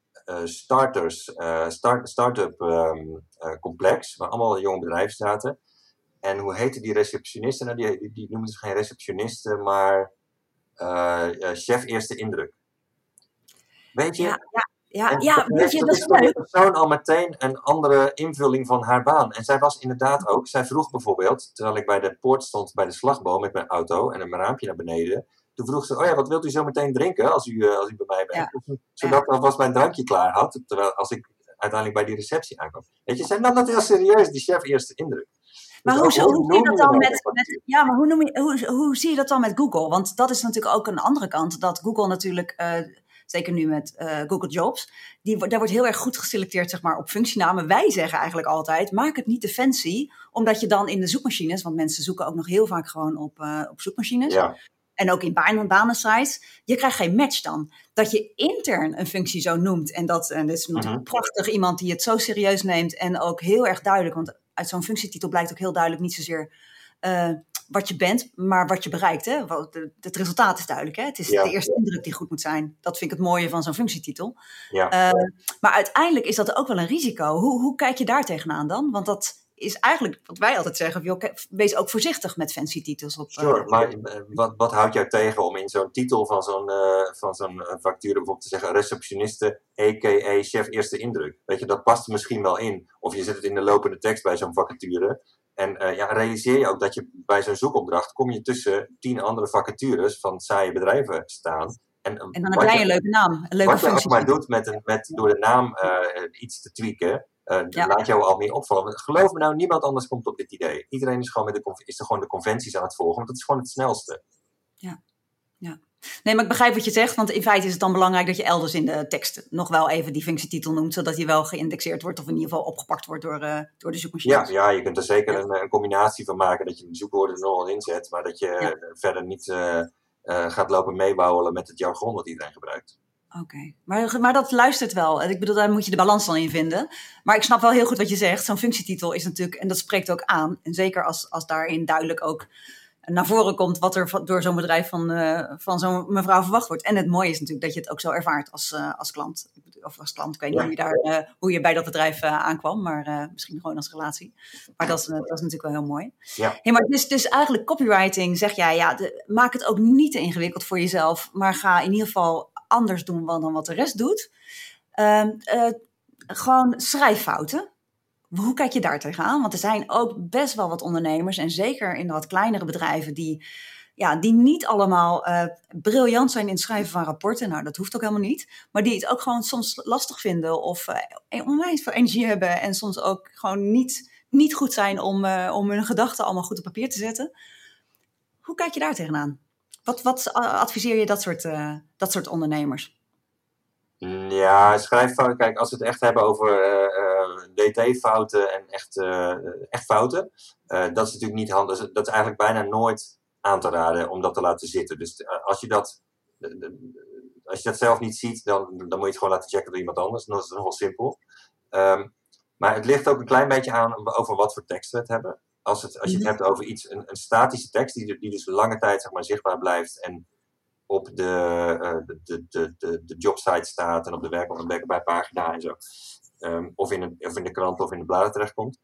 starters, start, start-up uh, complex, waar allemaal jonge bedrijven zaten. En hoe heette die receptionisten? Nou, die, die, noemden ze geen receptionisten, maar chef eerste indruk. Weet je? Ja. Ja, ja weet je, dat is leuk. persoon al meteen een andere invulling van haar baan. En zij was inderdaad ook, zij vroeg bijvoorbeeld, terwijl ik bij de poort stond bij de slagboom met mijn auto en een raampje naar beneden, toen vroeg ze, oh ja, wat wilt u zo meteen drinken als u, eh, als u bij mij bent? Ja. Zodat ik alvast mijn drankje klaar had, terwijl als ik uiteindelijk bij die receptie aankwam. Weet je, zijn dan dat heel serieus, die chef eerste indruk. Maar dus hoe, hoe, zie je dat dan met, met, ja, maar hoe, noem je, hoe, hoe zie je dat dan met Google? Want dat is natuurlijk ook een andere kant. Dat Google natuurlijk, uh, zeker nu met uh, Google Jobs, die, daar wordt heel erg goed geselecteerd zeg maar, op functienamen. Wij zeggen eigenlijk altijd, maak het niet te fancy. Omdat je dan in de zoekmachines, want mensen zoeken ook nog heel vaak gewoon op, uh, op zoekmachines. Ja en ook in banen, banensites, je krijgt geen match dan. Dat je intern een functie zo noemt en dat, en dit is natuurlijk mhm. prachtig iemand die het zo serieus neemt en ook heel erg duidelijk, want uit zo'n functietitel blijkt ook heel duidelijk niet zozeer uh, wat je bent, maar wat je bereikt. Hè? Het resultaat is duidelijk. Hè? Het is de eerste indruk die goed moet zijn. Dat vind ik het mooie van zo'n functietitel. Ja. Uh, maar uiteindelijk is dat ook wel een risico. Hoe, hoe kijk je daar tegenaan dan? Want dat is eigenlijk wat wij altijd zeggen: joh, wees ook voorzichtig met fancy titels. Op, sure, uh, maar eh, wat, wat houdt jou tegen om in zo'n titel van zo'n uh, van zo'n factuur bijvoorbeeld te zeggen: receptioniste, a.k.a. chef eerste indruk? Weet je, dat past misschien wel in. Of je zet het in de lopende tekst bij zo'n vacature. En uh, ja, realiseer je ook dat je bij zo'n zoekopdracht kom je tussen tien andere vacatures van saaie bedrijven staan. En, en dan heb jij een leuke naam, een leuke wat functie. Wat je ook maar doet met, een, met door de naam iets te tweaken, uh, Laat jou al meer opvallen. Geloof me nou, niemand anders komt op dit idee. Iedereen is, gewoon met de, is er gewoon de conventies aan het volgen, want dat is gewoon het snelste. Ja, ja. Nee, maar ik begrijp wat je zegt, want in feite is het dan belangrijk dat je elders in de tekst nog wel even die functietitel noemt, zodat die wel geïndexeerd wordt of in ieder geval opgepakt wordt door, uh, door de zoekmachine. Ja, ja, je kunt er zeker een, een, combinatie van maken dat je de zoekwoorden er nog inzet, maar dat je verder niet uh, gaat lopen meebouwen met het jargon dat iedereen gebruikt. Oké, maar, maar dat luistert wel. Ik bedoel, daar moet je de balans dan in vinden. Maar ik snap wel heel goed wat je zegt. Zo'n functietitel is natuurlijk, en dat spreekt ook aan. En zeker als, als daarin duidelijk ook naar voren komt wat er door zo'n bedrijf van, uh, van zo'n mevrouw verwacht wordt. En het mooie is natuurlijk dat je het ook zo ervaart als, uh, als klant. Of als klant, ik weet niet hoe, je daar, uh, hoe je bij dat bedrijf aankwam, maar misschien gewoon als relatie. Maar dat is, dat is natuurlijk wel heel mooi. Ja. Hey, maar dus, dus eigenlijk copywriting, zeg jij, ja, de, maak het ook niet te ingewikkeld voor jezelf, maar ga in ieder geval anders doen dan wat de rest doet. Uh, gewoon schrijffouten. Hoe kijk je daar tegenaan? Want er zijn ook best wel wat ondernemers, en zeker in wat kleinere bedrijven, die, ja, die niet allemaal uh, briljant zijn in het schrijven van rapporten. Nou, dat hoeft ook helemaal niet. Maar die het ook gewoon soms lastig vinden of uh, onwijs veel energie hebben en soms ook gewoon niet, niet goed zijn om, om hun gedachten allemaal goed op papier te zetten. Hoe kijk je daar tegenaan? Wat, wat adviseer je dat soort, dat soort ondernemers? Ja, schrijffouten. Kijk, als we het echt hebben over DT-fouten en echt, echt fouten, dat is natuurlijk niet handig. Dat is eigenlijk bijna nooit aan te raden om dat te laten zitten. Dus als je dat als je dat zelf niet ziet, dan, dan moet je het gewoon laten checken door iemand anders. dat is nogal simpel. Um, maar het ligt ook een klein beetje aan over wat voor tekst we het hebben. Als, het, als je het mhm. hebt over iets, een, een statische tekst, die, die dus lange tijd zeg maar, zichtbaar blijft en op de, uh, de, de, de, de jobsite staat en op de werk, op de pagina en zo. Um, of, in een, of in de krant of in de bladen terechtkomt.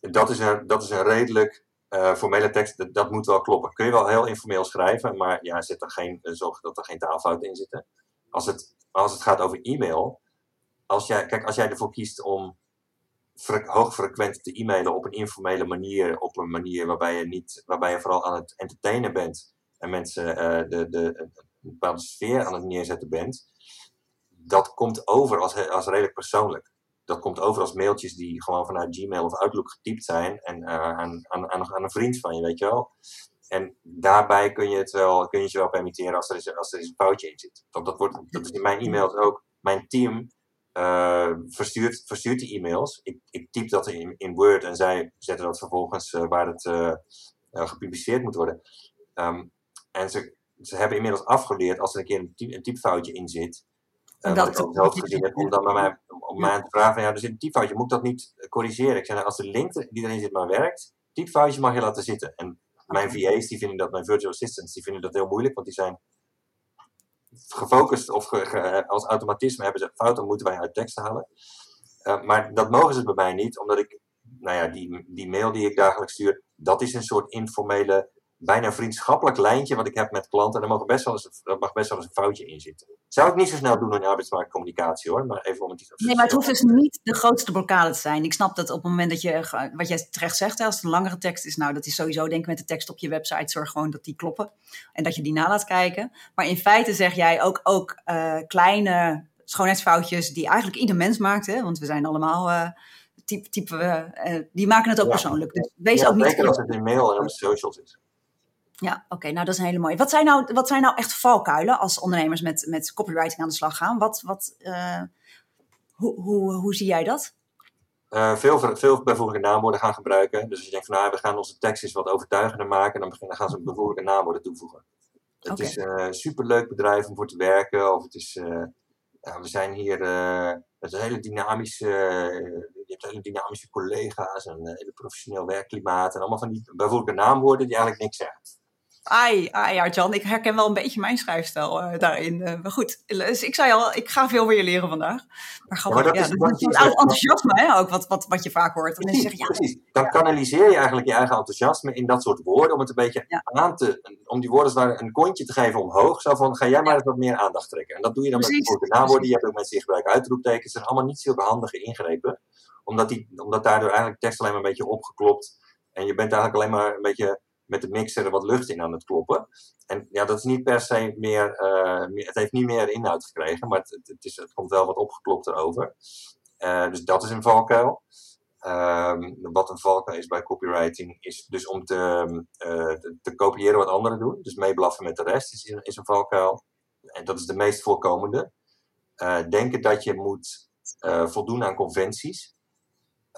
Dat is een, dat is een redelijk uh, formele tekst, dat, moet wel kloppen. Kun je wel heel informeel schrijven, maar ja, zit er geen, eh, zorg dat er geen taalfouten in zitten. Als het, als het gaat over e-mail, als jij, kijk, als jij ervoor kiest om hoogfrequent te e-mailen op een informele manier, op een manier waarbij je, niet, waarbij je vooral aan het entertainen bent en mensen uh, de, de, een bepaalde sfeer aan het neerzetten bent, dat komt over als, als redelijk persoonlijk dat komt over als mailtjes die gewoon vanuit Gmail of Outlook getypt zijn en uh, aan, aan, aan, een vriend van je, weet je wel. En daarbij kun je het wel, kun je het wel permitteren als er, is, als er is een foutje in zit. Want dat, wordt, dat is in mijn e-mails ook. Mijn team uh, verstuurt, verstuurt die e-mails. Ik, ik typ dat in, in Word en zij zetten dat vervolgens uh, waar het gepubliceerd moet worden. Um, en ze, ze hebben inmiddels afgeleerd als er een keer een, een typfoutje in zit. Dat, ik ook hoofd gezien heb, om dan bij mij om mij te vragen, ja, er zit een typfoutje, moet ik dat niet corrigeren? Ik zei, als de link die erin zit maar werkt, typfoutje mag je laten zitten. En mijn VA's, die vinden dat, mijn virtual assistants, die vinden dat heel moeilijk, want die zijn gefocust of als automatisme hebben ze fouten moeten wij uit tekst halen. Uh, maar dat mogen ze bij mij niet, omdat ik, nou ja, die, die mail die ik dagelijks stuur, dat is een soort informele bijna vriendschappelijk lijntje wat ik heb met klanten. En er, mag best wel eens, mag best wel eens een foutje in zitten. Zou ik niet zo snel doen in arbeidsmarktcommunicatie hoor, maar even om het iets Nee, maar het hoeft dus niet de grootste blokkade te zijn. Ik snap dat op het moment dat je, wat jij terecht zegt, als het een langere tekst is, nou dat is sowieso denk ik met de tekst op je website, zorg gewoon dat die kloppen. En dat je die na laat kijken. Maar in feite zeg jij ook, ook uh, kleine schoonheidsfoutjes die eigenlijk ieder mens maakt, hè? want we zijn allemaal... Uh, type, type uh, die maken het ook persoonlijk. Dus wees ook niet. Zeker als het in mail en op socials is. Ja, oké, nou dat is een hele mooie. Wat zijn nou, wat zijn nou echt valkuilen als ondernemers met, met copywriting aan de slag gaan? Wat, wat, uh, hoe, hoe, hoe zie jij dat? Uh, veel, veel bijvoeglijke naamwoorden gaan gebruiken. Dus als je denkt van nou, we gaan onze tekst eens wat overtuigender maken, dan, dan gaan ze bijvoeglijke naamwoorden toevoegen. Het is een uh, superleuk bedrijf om voor te werken. Of het is, we zijn hier, het is een hele dynamische, je hebt hele dynamische collega's, een hele professioneel werkklimaat en allemaal van die bijvoeglijke naamwoorden die eigenlijk niks zeggen. Ai, ai, Arjan, ik herken wel een beetje mijn schrijfstijl uh, daarin. Uh, maar goed, dus ik zei al, ik ga veel weer leren vandaag. Maar grappig, ja, dat, is, dat enthousiasme hè, ook, wat, wat, wat je vaak hoort. Precies, zeg, ja, precies. Dan kanaliseer je eigenlijk je eigen enthousiasme in dat soort woorden, om het een beetje aan te, om die woorden waar een kontje te geven omhoog. Zo van, ga jij maar eens wat meer aandacht trekken. En dat doe je dan precies. met de naamwoorden. Je hebt ook mensen die gebruiken uitroeptekens. Het zijn allemaal niet zulke handige ingrepen. Omdat, die, omdat daardoor eigenlijk tekst alleen maar een beetje opgeklopt. En je bent eigenlijk alleen maar een beetje met de mixer er wat lucht in aan het kloppen. En ja, dat is niet per se meer, uh, het heeft niet meer inhoud gekregen, maar het, het, is, het komt wel wat opgeklopt erover. Uh, dus dat is een valkuil. Um, wat een valkuil is bij copywriting, is dus om te, uh, te, kopiëren wat anderen doen. Dus meeblaffen met de rest is, is een valkuil. En dat is de meest voorkomende. denken dat je moet voldoen aan conventies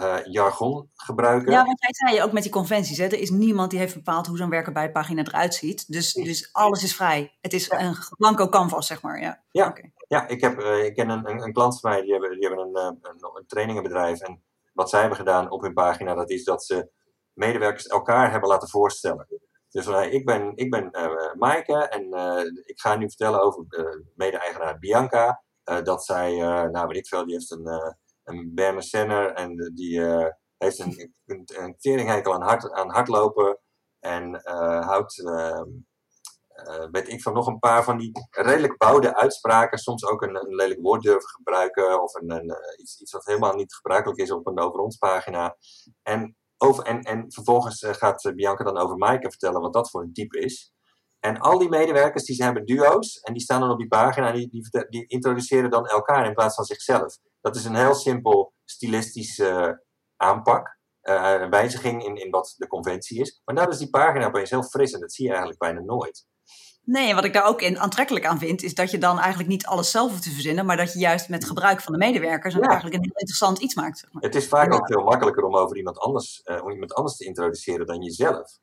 uh, jargon gebruiken. Ja, want jij zei je ook met die conventies. Hè? Er is niemand die heeft bepaald hoe zo'n werkenbijpagina eruit ziet. Dus, dus alles is vrij. Het is een blanco canvas, zeg maar. Ja, ja, ja ik, heb, uh, ik ken een, een, een, klant van mij, die hebben, die hebben een, eh, een, een, trainingenbedrijf. En wat zij hebben gedaan op hun pagina, dat is dat ze medewerkers elkaar hebben laten voorstellen. Dus uh, ik ben, ik ben Maaike en ik ga nu vertellen over mede-eigenaar Bianca. dat zij, nou weet ik veel, die heeft een een Senner en die uh, heeft een, een, een teringhekel aan, hard, aan hardlopen en uh, houdt, uh, weet ik van, nog een paar van die redelijk bouwde uitspraken, soms ook een, een lelijk woord durven gebruiken of een, iets, iets wat helemaal niet gebruikelijk is op een over ons pagina. En, over, en, en vervolgens gaat Bianca dan over Maaike vertellen wat dat voor een type is. En al die medewerkers die ze hebben duo's en die staan dan op die pagina en die, die introduceren dan elkaar in plaats van zichzelf. Dat is een heel simpel stilistische aanpak. Uh, een wijziging in, in wat de conventie is. Maar nou is die pagina opeens heel fris en dat zie je eigenlijk bijna nooit. Nee, en wat ik daar ook in aantrekkelijk aan vind, is dat je dan eigenlijk niet alles zelf hoeft te verzinnen, maar dat je juist met gebruik van de medewerkers eigenlijk een heel interessant iets maakt. Zeg maar. Het is vaak ook veel makkelijker om over iemand anders, uh, om iemand anders te introduceren dan jezelf.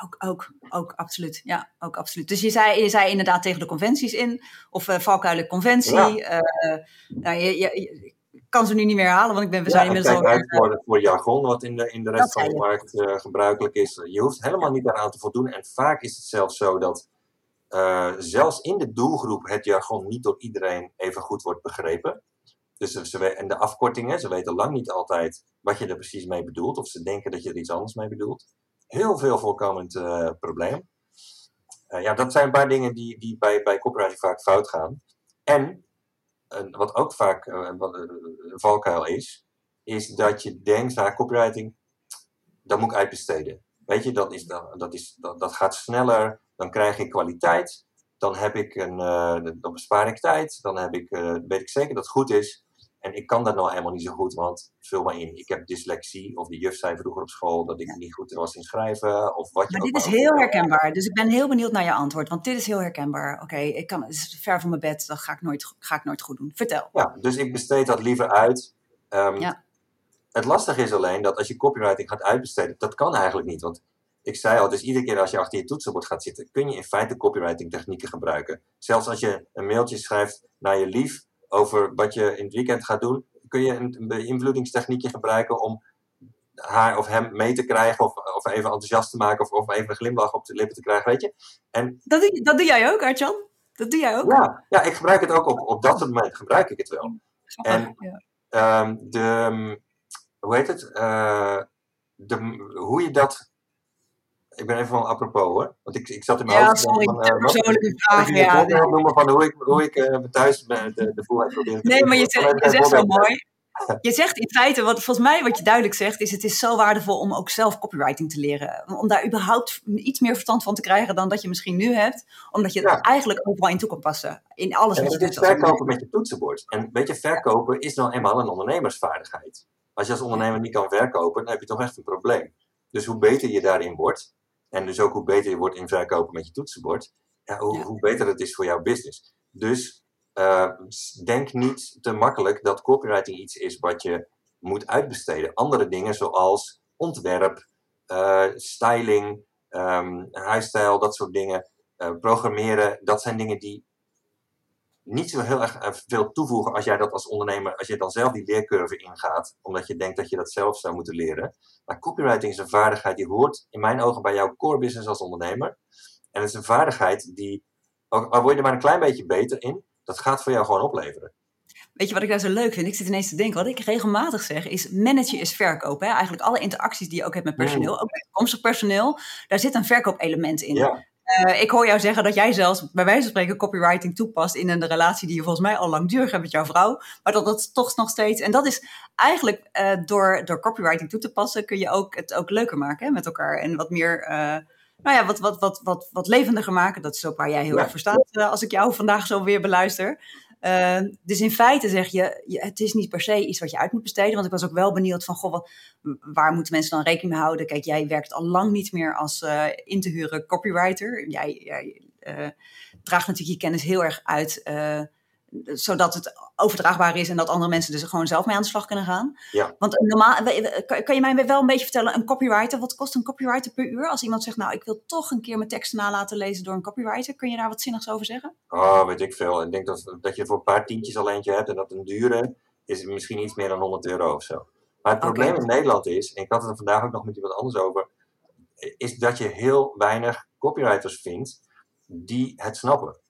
Ook, ook, ook absoluut. Ja, ook absoluut. Dus je zei, je zei inderdaad tegen de conventies in, of uh, valkuilen conventie. Ja. Uh, nou, je, je, kan ze nu niet meer halen, want ik ben, we zijn inmiddels al... uit voor, voor jargon, wat in de, in de rest van de markt uh, gebruikelijk is. Je hoeft helemaal niet daaraan te voldoen. En vaak is het zelfs zo dat zelfs in de doelgroep het jargon niet door iedereen even goed wordt begrepen. Dus ze, en de afkortingen, ze weten lang niet altijd wat je er precies mee bedoelt. Of ze denken dat je er iets anders mee bedoelt. Heel veel voorkomend uh, probleem. ja, dat zijn een paar dingen die, die bij, bij copywriting vaak fout gaan. En wat ook vaak uh, een valkuil is, is dat je denkt, nou, copywriting, dat moet ik uitbesteden. Weet je, dat, is, dat, dat, is, dat, dat gaat sneller, dan krijg ik kwaliteit, dan, heb ik een, dan bespaar ik tijd, dan heb ik, weet ik zeker dat het goed is. En ik kan dat nou helemaal niet zo goed, want vul maar in. Ik heb dyslexie, of de juf zei vroeger op school dat ik niet goed was in schrijven. Of wat je maar dit is heel herkenbaar, dus ik ben heel benieuwd naar je antwoord, want dit is heel herkenbaar. Oké, ik kan, het is ver van mijn bed, dat ga ik, nooit, ga ik nooit goed doen. Vertel. Ja, dus ik besteed dat liever uit. Um, ja. Het lastige is alleen dat als je copywriting gaat uitbesteden, dat kan eigenlijk niet. Want ik zei al, dus iedere keer als je achter je toetsenbord gaat zitten, kun je in feite copywriting technieken gebruiken. Zelfs als je een mailtje schrijft naar je lief over wat je in het weekend gaat doen, kun je een beïnvloedingstechniekje gebruiken om haar of hem mee te krijgen, of, of even enthousiast te maken, of, of even een glimlach op de lippen te krijgen, weet je. En, dat, doe, dat doe jij ook, Artjan? Dat doe jij ook? Ja, ja ik gebruik het ook op, op dat momenten, gebruik ik het wel. En ja. um, de, hoe heet het, uh, de, hoe je dat ik ben even van apropos hoor. Want ik, ik zat in mijn ja, hoofd. Sorry, van, uh, persoonlijke vraag. Ik ja, nee. noemen van hoe ik, hoe ik uh, thuis de, de voorbeeld probeer Nee, maar je, zegt, je zegt zo mooi. Je zegt in feite, wat, volgens mij wat je duidelijk zegt, is het is zo waardevol om ook zelf copywriting te leren. Om daar überhaupt iets meer verstand van te krijgen dan dat je misschien nu hebt. Omdat je ja. het eigenlijk overal in toe kan passen. In alles en wat je doet. verkopen met je toetsenbord. En weet je, verkopen is nou eenmaal een ondernemersvaardigheid. Als je als ondernemer niet kan verkopen, dan heb je toch echt een probleem. Dus hoe beter je daarin wordt, en dus ook hoe beter je wordt in verkopen met je toetsenbord, ja, hoe, ja. hoe, beter het is voor jouw business. Dus uh, denk niet te makkelijk dat copywriting iets is wat je moet uitbesteden. Andere dingen zoals ontwerp, uh, styling, um, huisstijl, dat soort dingen, uh, programmeren, dat zijn dingen die niet zo heel erg veel toevoegen als jij dat als ondernemer, als je dan zelf die leercurve ingaat, omdat je denkt dat je dat zelf zou moeten leren. Maar copywriting is een vaardigheid die hoort in mijn ogen bij jouw core business als ondernemer. En het is een vaardigheid die, al word je er maar een klein beetje beter in, dat gaat voor jou gewoon opleveren. Weet je wat ik daar zo leuk vind? Ik zit ineens te denken, wat ik regelmatig zeg, is managen is verkopen. Hè? Eigenlijk alle interacties die je ook hebt met personeel, mm. ook met toekomstig personeel, daar zit een verkoopelement in. Ja. Uh, ik hoor jou zeggen dat jij zelfs bij wijze van spreken copywriting toepast in een relatie die je volgens mij al langdurig hebt met jouw vrouw. Maar dat dat toch nog steeds. En dat is eigenlijk uh, door, door copywriting toe te passen, kun je ook het ook leuker maken hè, met elkaar. En wat meer. Uh, nou ja, wat, wat, wat, wat, wat levendiger maken. Dat is ook waar jij heel ja. erg voor staat als ik jou vandaag zo weer beluister. Uh, dus in feite zeg je, het is niet per se iets wat je uit moet besteden. Want ik was ook wel benieuwd van, goh, waar moeten mensen dan rekening mee houden? Kijk, jij werkt al lang niet meer als uh, in te huren copywriter. Jij, jij uh, draagt natuurlijk je kennis heel erg uit, zodat het overdraagbaar is en dat andere mensen dus gewoon zelf mee aan de slag kunnen gaan. Ja. Want normaal, kan je mij wel een beetje vertellen, een copywriter, wat kost een copywriter per uur? Als iemand zegt, nou, ik wil toch een keer mijn teksten na laten lezen door een copywriter, kun je daar wat zinnigs over zeggen? Oh, weet ik veel. Ik denk dat, dat je voor een paar tientjes al eentje hebt en dat een dure is misschien iets meer dan 100 euro of zo. Maar het probleem okay. in Nederland is, en ik had het er vandaag ook nog met iemand anders over, is dat je heel weinig copywriters vindt die het snappen.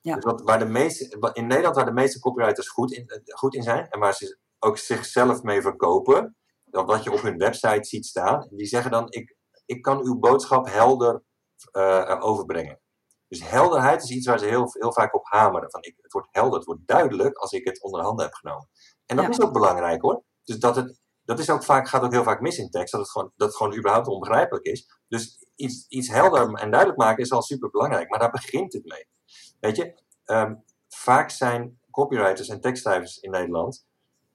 Ja. Dus wat, waar de meeste, in Nederland waar de meeste copywriters goed in, goed in zijn en waar ze ook zichzelf mee verkopen, wat je op hun website ziet staan, die zeggen dan: Ik, ik kan uw boodschap helder uh, overbrengen. Dus helderheid is iets waar ze heel, heel vaak op hameren. Van ik, het wordt helder, het wordt duidelijk als ik het onder handen heb genomen. En dat ja. is ook belangrijk hoor. Dus dat, het, dat is ook vaak, gaat ook heel vaak mis in tekst, dat het gewoon, dat het gewoon überhaupt onbegrijpelijk is. Dus iets, iets helder en duidelijk maken is al super belangrijk, maar daar begint het mee. Weet je, um, vaak zijn copywriters en tekstschrijvers in Nederland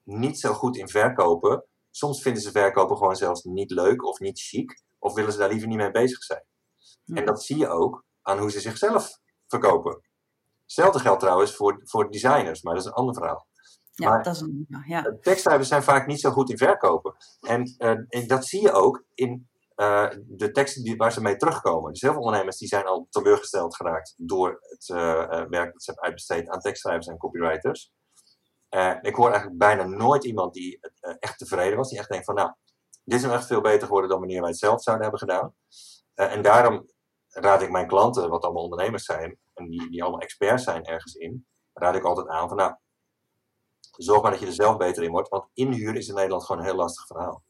niet zo goed in verkopen. Soms vinden ze verkopen gewoon zelfs niet leuk of niet chic, of willen ze daar liever niet mee bezig zijn. Ja. En dat zie je ook aan hoe ze zichzelf verkopen. Hetzelfde geldt trouwens voor, voor designers, maar dat is een ander verhaal. Ja, Maar- dat is een, ja. Tekstschrijvers zijn vaak niet zo goed in verkopen. En, eh, en dat zie je ook in eh, de teksten die, waar ze mee terugkomen. Dus heel veel ondernemers die zijn al teleurgesteld geraakt door het eh, eh, werk dat ze hebben uitbesteed aan tekstschrijvers en copywriters. Ik hoor eigenlijk bijna nooit iemand die echt tevreden was, die echt denkt van nou, dit is nou echt veel beter geworden dan wanneer wij het zelf zouden hebben gedaan. En daarom raad ik mijn klanten, wat allemaal ondernemers zijn, en die, die allemaal experts zijn ergens in, raad ik altijd aan van nou, zorg maar dat je er zelf beter in wordt. Want inhuur is in Nederland gewoon een heel lastig verhaal.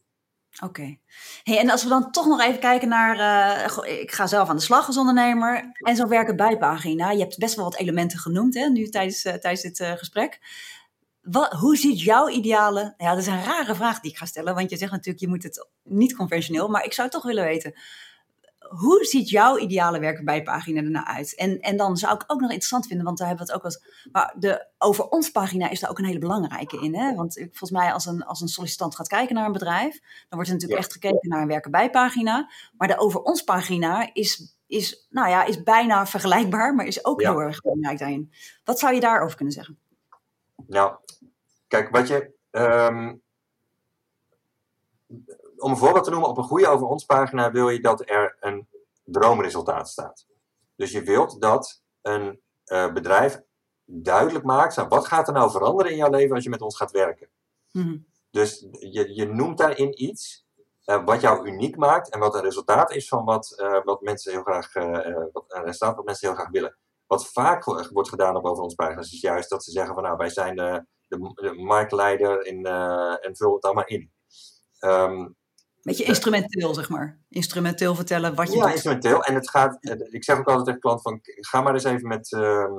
Oké. Hey, en als we dan toch nog even kijken naar. eh, ik ga zelf aan de slag als ondernemer. En zo'n werken bijpagina. Je hebt best wel wat elementen genoemd hè, nu tijdens, eh, tijdens dit eh, gesprek. Wat, hoe ziet jouw ideale. Ja, dat is een rare vraag die ik ga stellen. Want je zegt natuurlijk, je moet het niet conventioneel. Maar ik zou toch willen weten. Hoe ziet jouw ideale werken bijpagina er nou uit? En, en dan zou ik ook nog interessant vinden, want daar hebben we het ook wel eens maar de over ons pagina is daar ook een hele belangrijke in. Hè? Want ik- volgens mij als een, als een sollicitant gaat kijken naar een bedrijf, dan wordt er natuurlijk Ja. echt gekeken naar een werken bij pagina. Maar de over ons pagina is, is, nou ja, is bijna vergelijkbaar, maar is ook Ja. heel erg belangrijk daarin. Wat zou je daarover kunnen zeggen? Nou, kijk, wat je. ehm, om een voorbeeld te noemen, op een goede over ons pagina wil je dat er een droomresultaat staat. Dus je wilt dat een eh, bedrijf duidelijk maakt, nou, wat gaat er nou veranderen in jouw leven als je met ons gaat werken? Mhm. Dus je, je noemt daarin iets eh, wat jou uniek maakt en wat een resultaat is van wat, eh, wat mensen heel graag, wat, een resultaat wat mensen heel graag willen. Wat vaak wo- wordt gedaan op over ons pagina's is juist dat ze zeggen van nou wij zijn de, de, de marktleider in, en vul het dan maar in. Ehm, Beetje instrumenteel, zeg maar. Instrumenteel vertellen wat je ja, doet. instrumenteel. En het gaat, eh, ik zeg ook altijd tegen klanten van, ga maar eens even met ehm,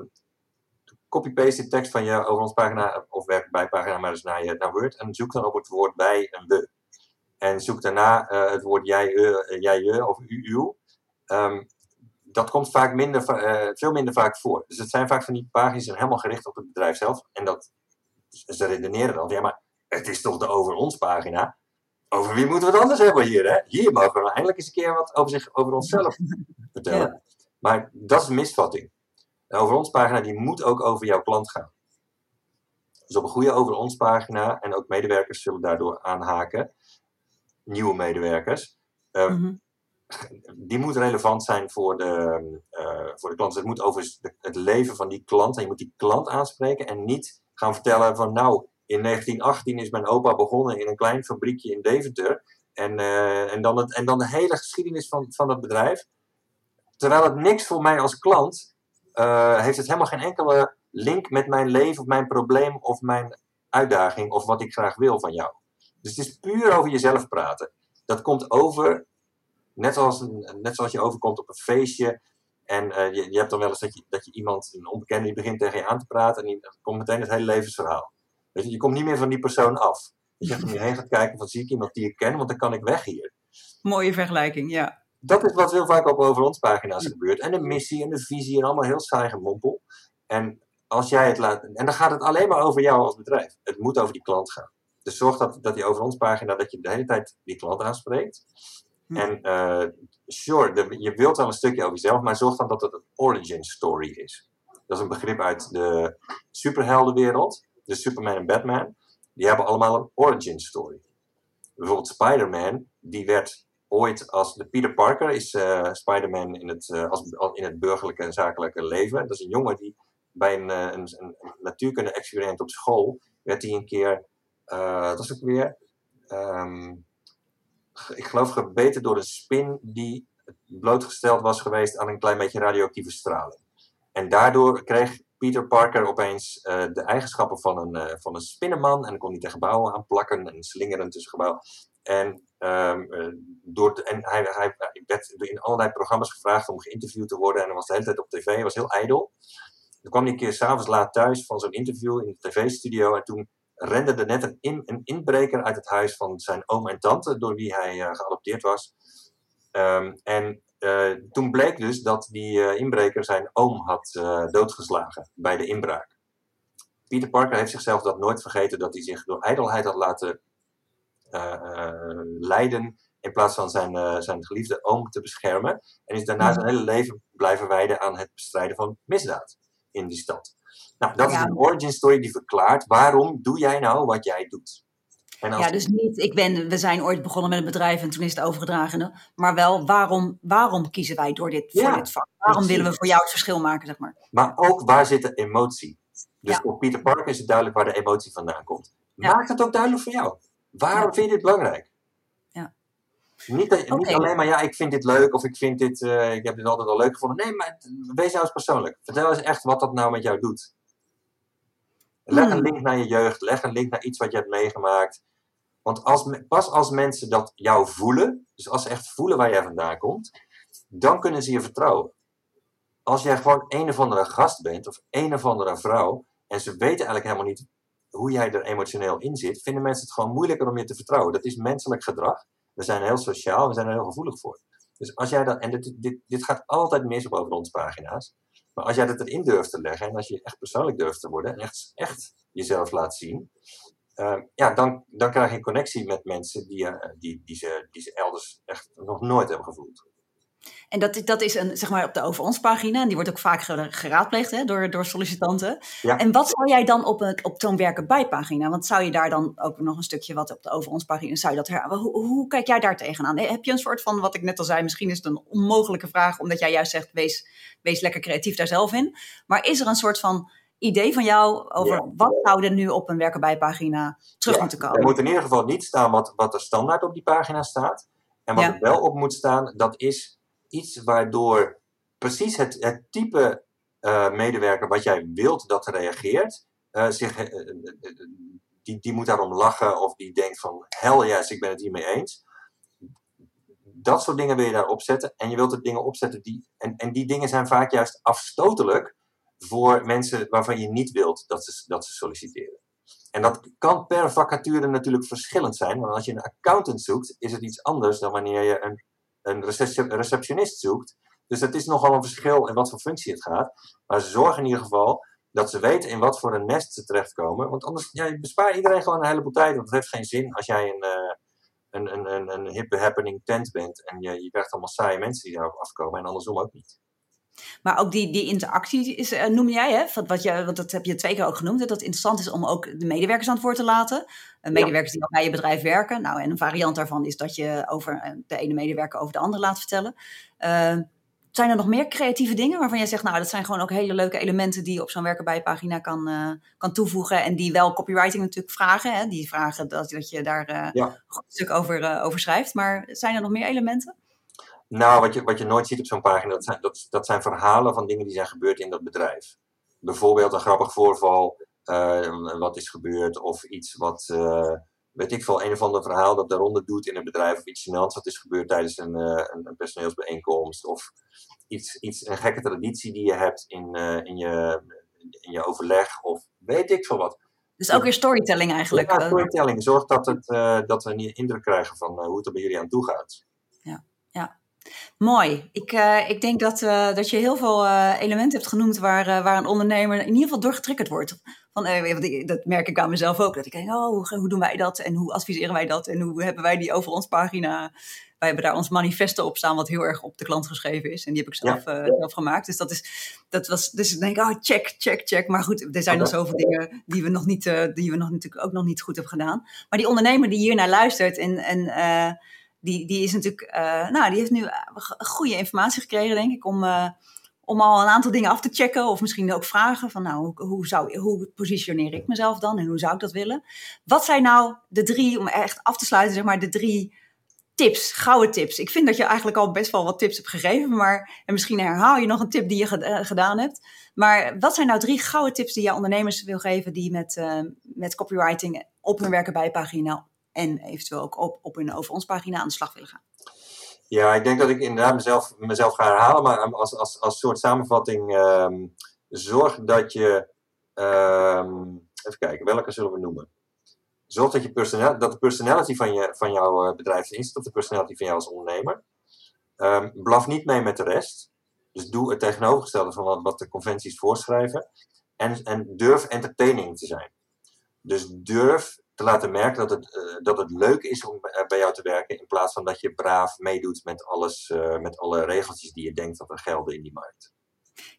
copy-paste de tekst van je over ons pagina of werk bij pagina maar eens naar, je, naar Word en zoek dan op het woord bij en we. En zoek daarna eh, het woord jij, eh, jij, je of u, uw. Ehm, dat komt vaak minder, veel minder vaak voor. Dus het zijn vaak van die pagina's helemaal gericht op het bedrijf zelf. En dat, ze redeneren dan, van, ja maar het is toch de over ons pagina. Over wie moeten we het anders hebben hier? Hè? Hier mogen we eindelijk eens een keer wat over, zich, over onszelf vertellen. Maar dat is een misvatting. De over ons pagina die moet ook over jouw klant gaan. Dus op een goede over ons pagina, en ook medewerkers zullen daardoor aanhaken, nieuwe medewerkers, eh, Mhm. die moet relevant zijn voor de, eh, voor de klant. Dus het moet over het leven van die klant. En je moet die klant aanspreken en niet gaan vertellen van nou, in 1918 is mijn opa begonnen in een klein fabriekje in Deventer. En, eh, en, dan, het, en dan de hele geschiedenis van, van het bedrijf. Terwijl het niks voor mij als klant eh, heeft het helemaal geen enkele link met mijn leven of mijn probleem of mijn uitdaging of wat ik graag wil van jou. Dus het is puur over jezelf praten. Dat komt over Net zoals, een- net zoals je overkomt op een feestje. En eh, je, je hebt dan wel eens dat je, dat je iemand, een onbekende, die begint tegen je aan te praten. En die komt meteen het hele levensverhaal. Weet je, komt niet meer van die persoon af. Dat je om je heen gaat kijken van zie ik iemand die ik ken, want dan kan ik weg hier. Mooie vergelijking, ja. Dat is wat heel vaak op over ons pagina's gebeurt. En de missie en de visie en allemaal heel saai gemompel. En als jij het laat. En dan gaat het alleen maar over jou als bedrijf. Het moet over die klant gaan. Dus zorg dat, dat die over ons pagina, dat je de hele tijd die klant aanspreekt. Hm. En eh, sure, de- je wilt wel een stukje over jezelf, maar zorg dan dat het een origin story is. Dat is een begrip uit de superheldenwereld. De Superman en Batman. Die hebben allemaal een origin story. Bijvoorbeeld Spider-Man, die werd ooit als de Peter Parker is eh, Spider-Man in, het, als- in het burgerlijke en zakelijke leven. Dat is een jongen die bij een, eh, een, natuurkunde-experiment op school werd hij een keer, eh dat is ook weer, ehm, ik geloof gebeten door een spin die blootgesteld was geweest aan een klein beetje radioactieve straling. En daardoor kreeg Peter Parker opeens eh, de eigenschappen van een, eh, van een spinnenman en dan kon hij tegen gebouwen aanplakken en slingeren tussen gebouwen. En, ehm, eh, door en hij, hij, werd in allerlei programma's gevraagd om geïnterviewd te worden en hij was de hele tijd op tv, was heel ijdel. Dan kwam hij een keer s'avonds laat thuis van zo'n interview in de tv-studio en toen rende er net een, in, een inbreker uit het huis van zijn oom en tante, door wie hij geadopteerd was. Ehm, en toen bleek dus dat die eh, inbreker zijn oom had eh, doodgeslagen bij de inbraak. Peter Parker heeft zichzelf dat nooit vergeten, dat hij zich door ijdelheid had laten eh, eh, leiden in plaats van zijn, uh, zijn geliefde oom te beschermen. En is daarna zijn hele leven blijven wijden aan het bestrijden van misdaad in die stad. Nou, dat is een origin story die verklaart waarom doe jij nou wat jij doet. Ja, dus niet, ik ben, we zijn ooit begonnen met een bedrijf en toen is het overgedragen. Maar wel, waarom, waarom kiezen wij door dit, voor dit vak? Waarom willen we voor jou het verschil maken, zeg maar? Maar ook, waar zit de emotie? Dus voor Pieter Parker is het duidelijk waar de emotie vandaan komt. Maak het ook duidelijk voor jou. Waarom vind je dit belangrijk? Ja. Niet, niet alleen maar, ja, ik vind dit leuk of ik vind dit, uh, ik heb dit altijd al leuk gevonden. Nee, maar wees nou eens persoonlijk. Vertel eens echt wat dat nou met jou doet. Leg een hmm. link naar je jeugd, leg een link naar iets wat je hebt meegemaakt. Want als, pas als mensen dat jou voelen, dus als ze echt voelen waar jij vandaan komt, dan kunnen ze je vertrouwen. Als jij gewoon een of andere gast bent, of een of andere vrouw, en ze weten eigenlijk helemaal niet hoe jij er emotioneel in zit, vinden mensen het gewoon moeilijker om je te vertrouwen. Dat is menselijk gedrag. We zijn heel sociaal, we zijn er heel gevoelig voor. Dus als jij dat, en dit, dit, dit gaat altijd mis op over ons pagina's, maar als jij dat erin durft te leggen en als je echt persoonlijk durft te worden en echt, echt jezelf laat zien, uh, ja, dan, dan krijg je connectie met mensen die, uh, die, die, ze, die ze elders echt nog nooit hebben gevoeld. En dat, dat is een, zeg maar op de Over Ons pagina. En die wordt ook vaak geraadpleegd hè, door, door sollicitanten. Ja. En wat zou jij dan op, een, op zo'n werken bij pagina? Want zou je daar dan ook nog een stukje wat op de Over Ons pagina... Zou je dat her, hoe, hoe kijk jij daar tegenaan? Heb je een soort van, wat ik net al zei... Misschien is het een onmogelijke vraag... omdat jij juist zegt, wees, wees lekker creatief daar zelf in. Maar is er een soort van idee van jou over wat zou er nu op een werken bij pagina terug moeten komen? Er moet in ieder geval niet staan wat, wat er standaard op die pagina staat. En wat er wel op moet staan, dat is iets waardoor precies het, het type uh, medewerker wat jij wilt dat reageert, uh, zich, uh, die, die moet daarom lachen of die denkt van hell yes, ik ben het hiermee eens. Dat soort dingen wil je daar opzetten en je wilt er dingen opzetten die, en, en die dingen zijn vaak juist afstotelijk voor mensen waarvan je niet wilt dat ze, dat ze solliciteren. En dat kan per vacature natuurlijk verschillend zijn, want als je een accountant zoekt, is het iets anders dan wanneer je een, een receptionist zoekt. Dus het is nogal een verschil in wat voor functie het gaat. Maar zorg in ieder geval dat ze weten in wat voor een nest ze terechtkomen. Want anders ja, je bespaart iedereen gewoon een heleboel tijd. Want het heeft geen zin als jij een, uh, een, een, een, een hippe happening tent bent en je, je krijgt allemaal saaie mensen die daarop afkomen en andersom ook niet. Maar ook die, die interactie is, uh, noem jij, hè? Wat, wat je, want dat heb je twee keer ook genoemd. Hè? Dat het interessant is om ook de medewerkers aan het woord te laten. Uh, medewerkers die bij je bedrijf werken. Nou, en een variant daarvan is dat je over eh, de ene medewerker over de andere laat vertellen. zijn er nog meer creatieve dingen waarvan jij zegt, nou, dat zijn gewoon ook hele leuke elementen die je op zo'n werken bij pagina kan, kan toevoegen. En die wel copywriting natuurlijk vragen. Hè? Die vragen dat, dat je daar ja. een stuk over, over schrijft. Maar zijn er nog meer elementen? Nou, wat je, wat je nooit ziet op zo'n pagina, dat zijn, dat, dat zijn verhalen van dingen die zijn gebeurd in dat bedrijf. Bijvoorbeeld een grappig voorval, uh, wat is gebeurd, of iets wat, uh, weet ik veel, een of ander verhaal dat de ronde doet in een bedrijf, of iets gênants wat is gebeurd tijdens een, uh, een, een, personeelsbijeenkomst, of iets, iets, een gekke traditie die je hebt in, in, je, in je overleg, of weet ik veel wat. Dus ook weer storytelling eigenlijk. Ja, storytelling. Zorg dat, het, dat we een indruk krijgen van hoe het er bij jullie aan toe gaat. Ja, ja. Mooi. Ik, uh, ik denk dat, uh, dat je heel veel uh, elementen hebt genoemd waar, waar een ondernemer in ieder geval door getriggerd wordt. Van, dat merk ik aan mezelf ook. Dat ik denk, oh, hoe, hoe, doen wij dat? En hoe adviseren wij dat? En hoe hebben wij die over ons pagina? Wij hebben daar ons manifesto op staan, wat heel erg op de klant geschreven is. En die heb ik zelf, ja. zelf gemaakt. Dus dat is, dat was, dus ik denk, oh, check, check, check. Maar goed, er zijn nog zoveel dingen die we nog niet, die we nog natuurlijk ook nog niet goed hebben gedaan. Maar die ondernemer die hier naar luistert en, en die, die is natuurlijk, uh, nou, die heeft nu eh, goede informatie gekregen, denk ik, om, uh, om al een aantal dingen af te checken. Of misschien ook vragen van, nou, hoe, zou, hoe positioneer ik mezelf dan en hoe zou ik dat willen? Wat zijn nou de drie, om echt af te sluiten, zeg maar, de drie tips, gouden tips? Ik vind dat je eigenlijk al best wel wat tips hebt gegeven, maar en misschien herhaal je nog een tip die je gedaan hebt. Maar wat zijn nou drie gouden tips die je ondernemers wil geven die met, met copywriting op hun werken bij pagina en eventueel ook op, op hun over ons pagina aan de slag willen gaan. Ja, ik denk dat ik inderdaad mezelf, mezelf ga herhalen, maar als, als, als soort samenvatting, um, zorg dat je, um, even kijken, welke zullen we noemen? Zorg dat, je personal, dat de personality van, je, van jouw eh, bedrijf is, de personality van jou als ondernemer. Blaf niet mee met de rest. Dus doe het tegenovergestelde van wat, wat de conventies voorschrijven. En, en durf entertaining te zijn. Dus durf te laten merken dat het, eh, dat het leuk is om bij jou te werken. In plaats van dat je braaf meedoet met, alles, met alle regeltjes die je denkt dat er gelden in die markt.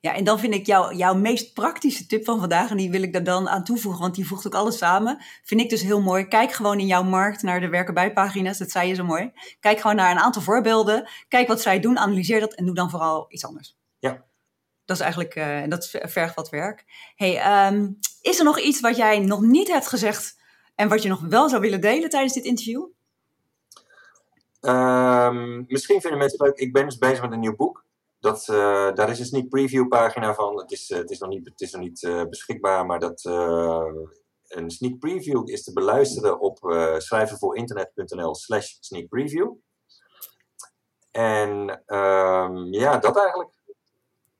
Ja, en dan vind ik jou, jouw meest praktische tip van vandaag, en die wil ik er dan aan toevoegen, want die voegt ook alles samen. Vind ik dus heel mooi. Kijk gewoon in jouw markt naar de werken bij pagina's, dat zei je zo mooi. Kijk gewoon naar een aantal voorbeelden. Kijk wat zij doen, analyseer dat en doe dan vooral iets anders. Ja. Dat is eigenlijk, uh, dat vergt wat werk. Hey, ehm, is er nog iets wat jij nog niet hebt gezegd en wat je nog wel zou willen delen tijdens dit interview? Um, misschien vinden mensen leuk. Ik ben dus bezig met een nieuw boek. Dat, uh, daar is een sneak preview pagina van. Het is, uh, het is nog niet, het is nog niet uh, beschikbaar, maar dat, een sneak preview is te beluisteren op schrijvenvoorinternet.nl slash sneak preview. En um, ja, dat eigenlijk.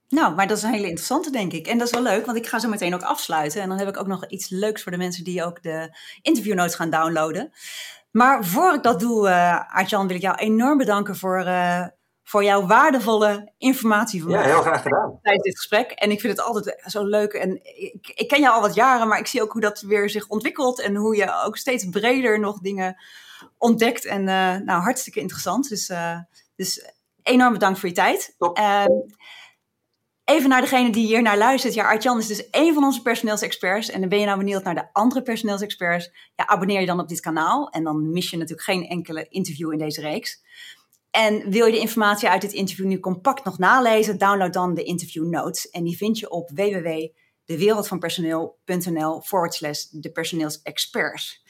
Nou, maar dat is een hele interessante, denk ik. En dat is wel leuk, want ik ga zo meteen ook afsluiten. En dan heb ik ook nog iets leuks voor de mensen die ook de interviewnotes gaan downloaden. Maar voor ik dat doe, uh, Arjan, wil ik jou enorm bedanken voor, uh, voor jouw waardevolle informatie. Van ja, heel graag gedaan. Tijdens dit gesprek. En ik vind het altijd zo leuk. En ik, ik, ken jou al wat jaren, maar ik zie ook hoe dat weer zich ontwikkelt. En hoe je ook steeds breder nog dingen ontdekt. En uh, nou, hartstikke interessant. Dus, dus enorm bedankt voor je tijd. Top. Even naar degene die hier naar luistert. Ja, Artjan is dus één van onze personeelsexperts. En dan ben je nou benieuwd naar de andere personeelsexperts. Ja, abonneer je dan op dit kanaal. En dan mis je natuurlijk geen enkele interview in deze reeks. En wil je de informatie uit dit interview nu compact nog nalezen? Download dan de interview notes. En die vind je op www.dewereldvanpersoneel.nl forward slash de personeelsexperts.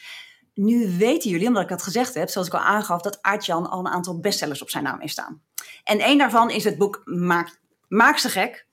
Nu weten jullie, omdat ik dat gezegd heb, zoals ik al aangaf, dat Aartjan al een aantal bestsellers op zijn naam heeft staan. En één daarvan is het boek Maak maak ze gek.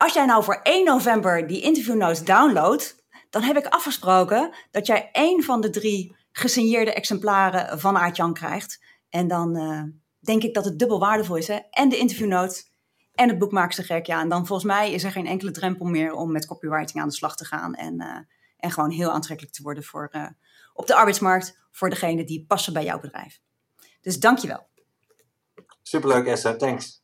Als jij nou voor 1 november die interview notes downloadt, dan heb ik afgesproken dat jij één van de drie gesigneerde exemplaren van Aart-Jan krijgt. En dan uh, denk ik dat het dubbel waardevol is. Hè? En de interview notes en het boek ze gek. Ja, en dan volgens mij is er geen enkele drempel meer om met copywriting aan de slag te gaan. En, uh, en gewoon heel aantrekkelijk te worden voor, uh, op de arbeidsmarkt voor degene die passen bij jouw bedrijf. Dus dankjewel. Superleuk Esther, thanks.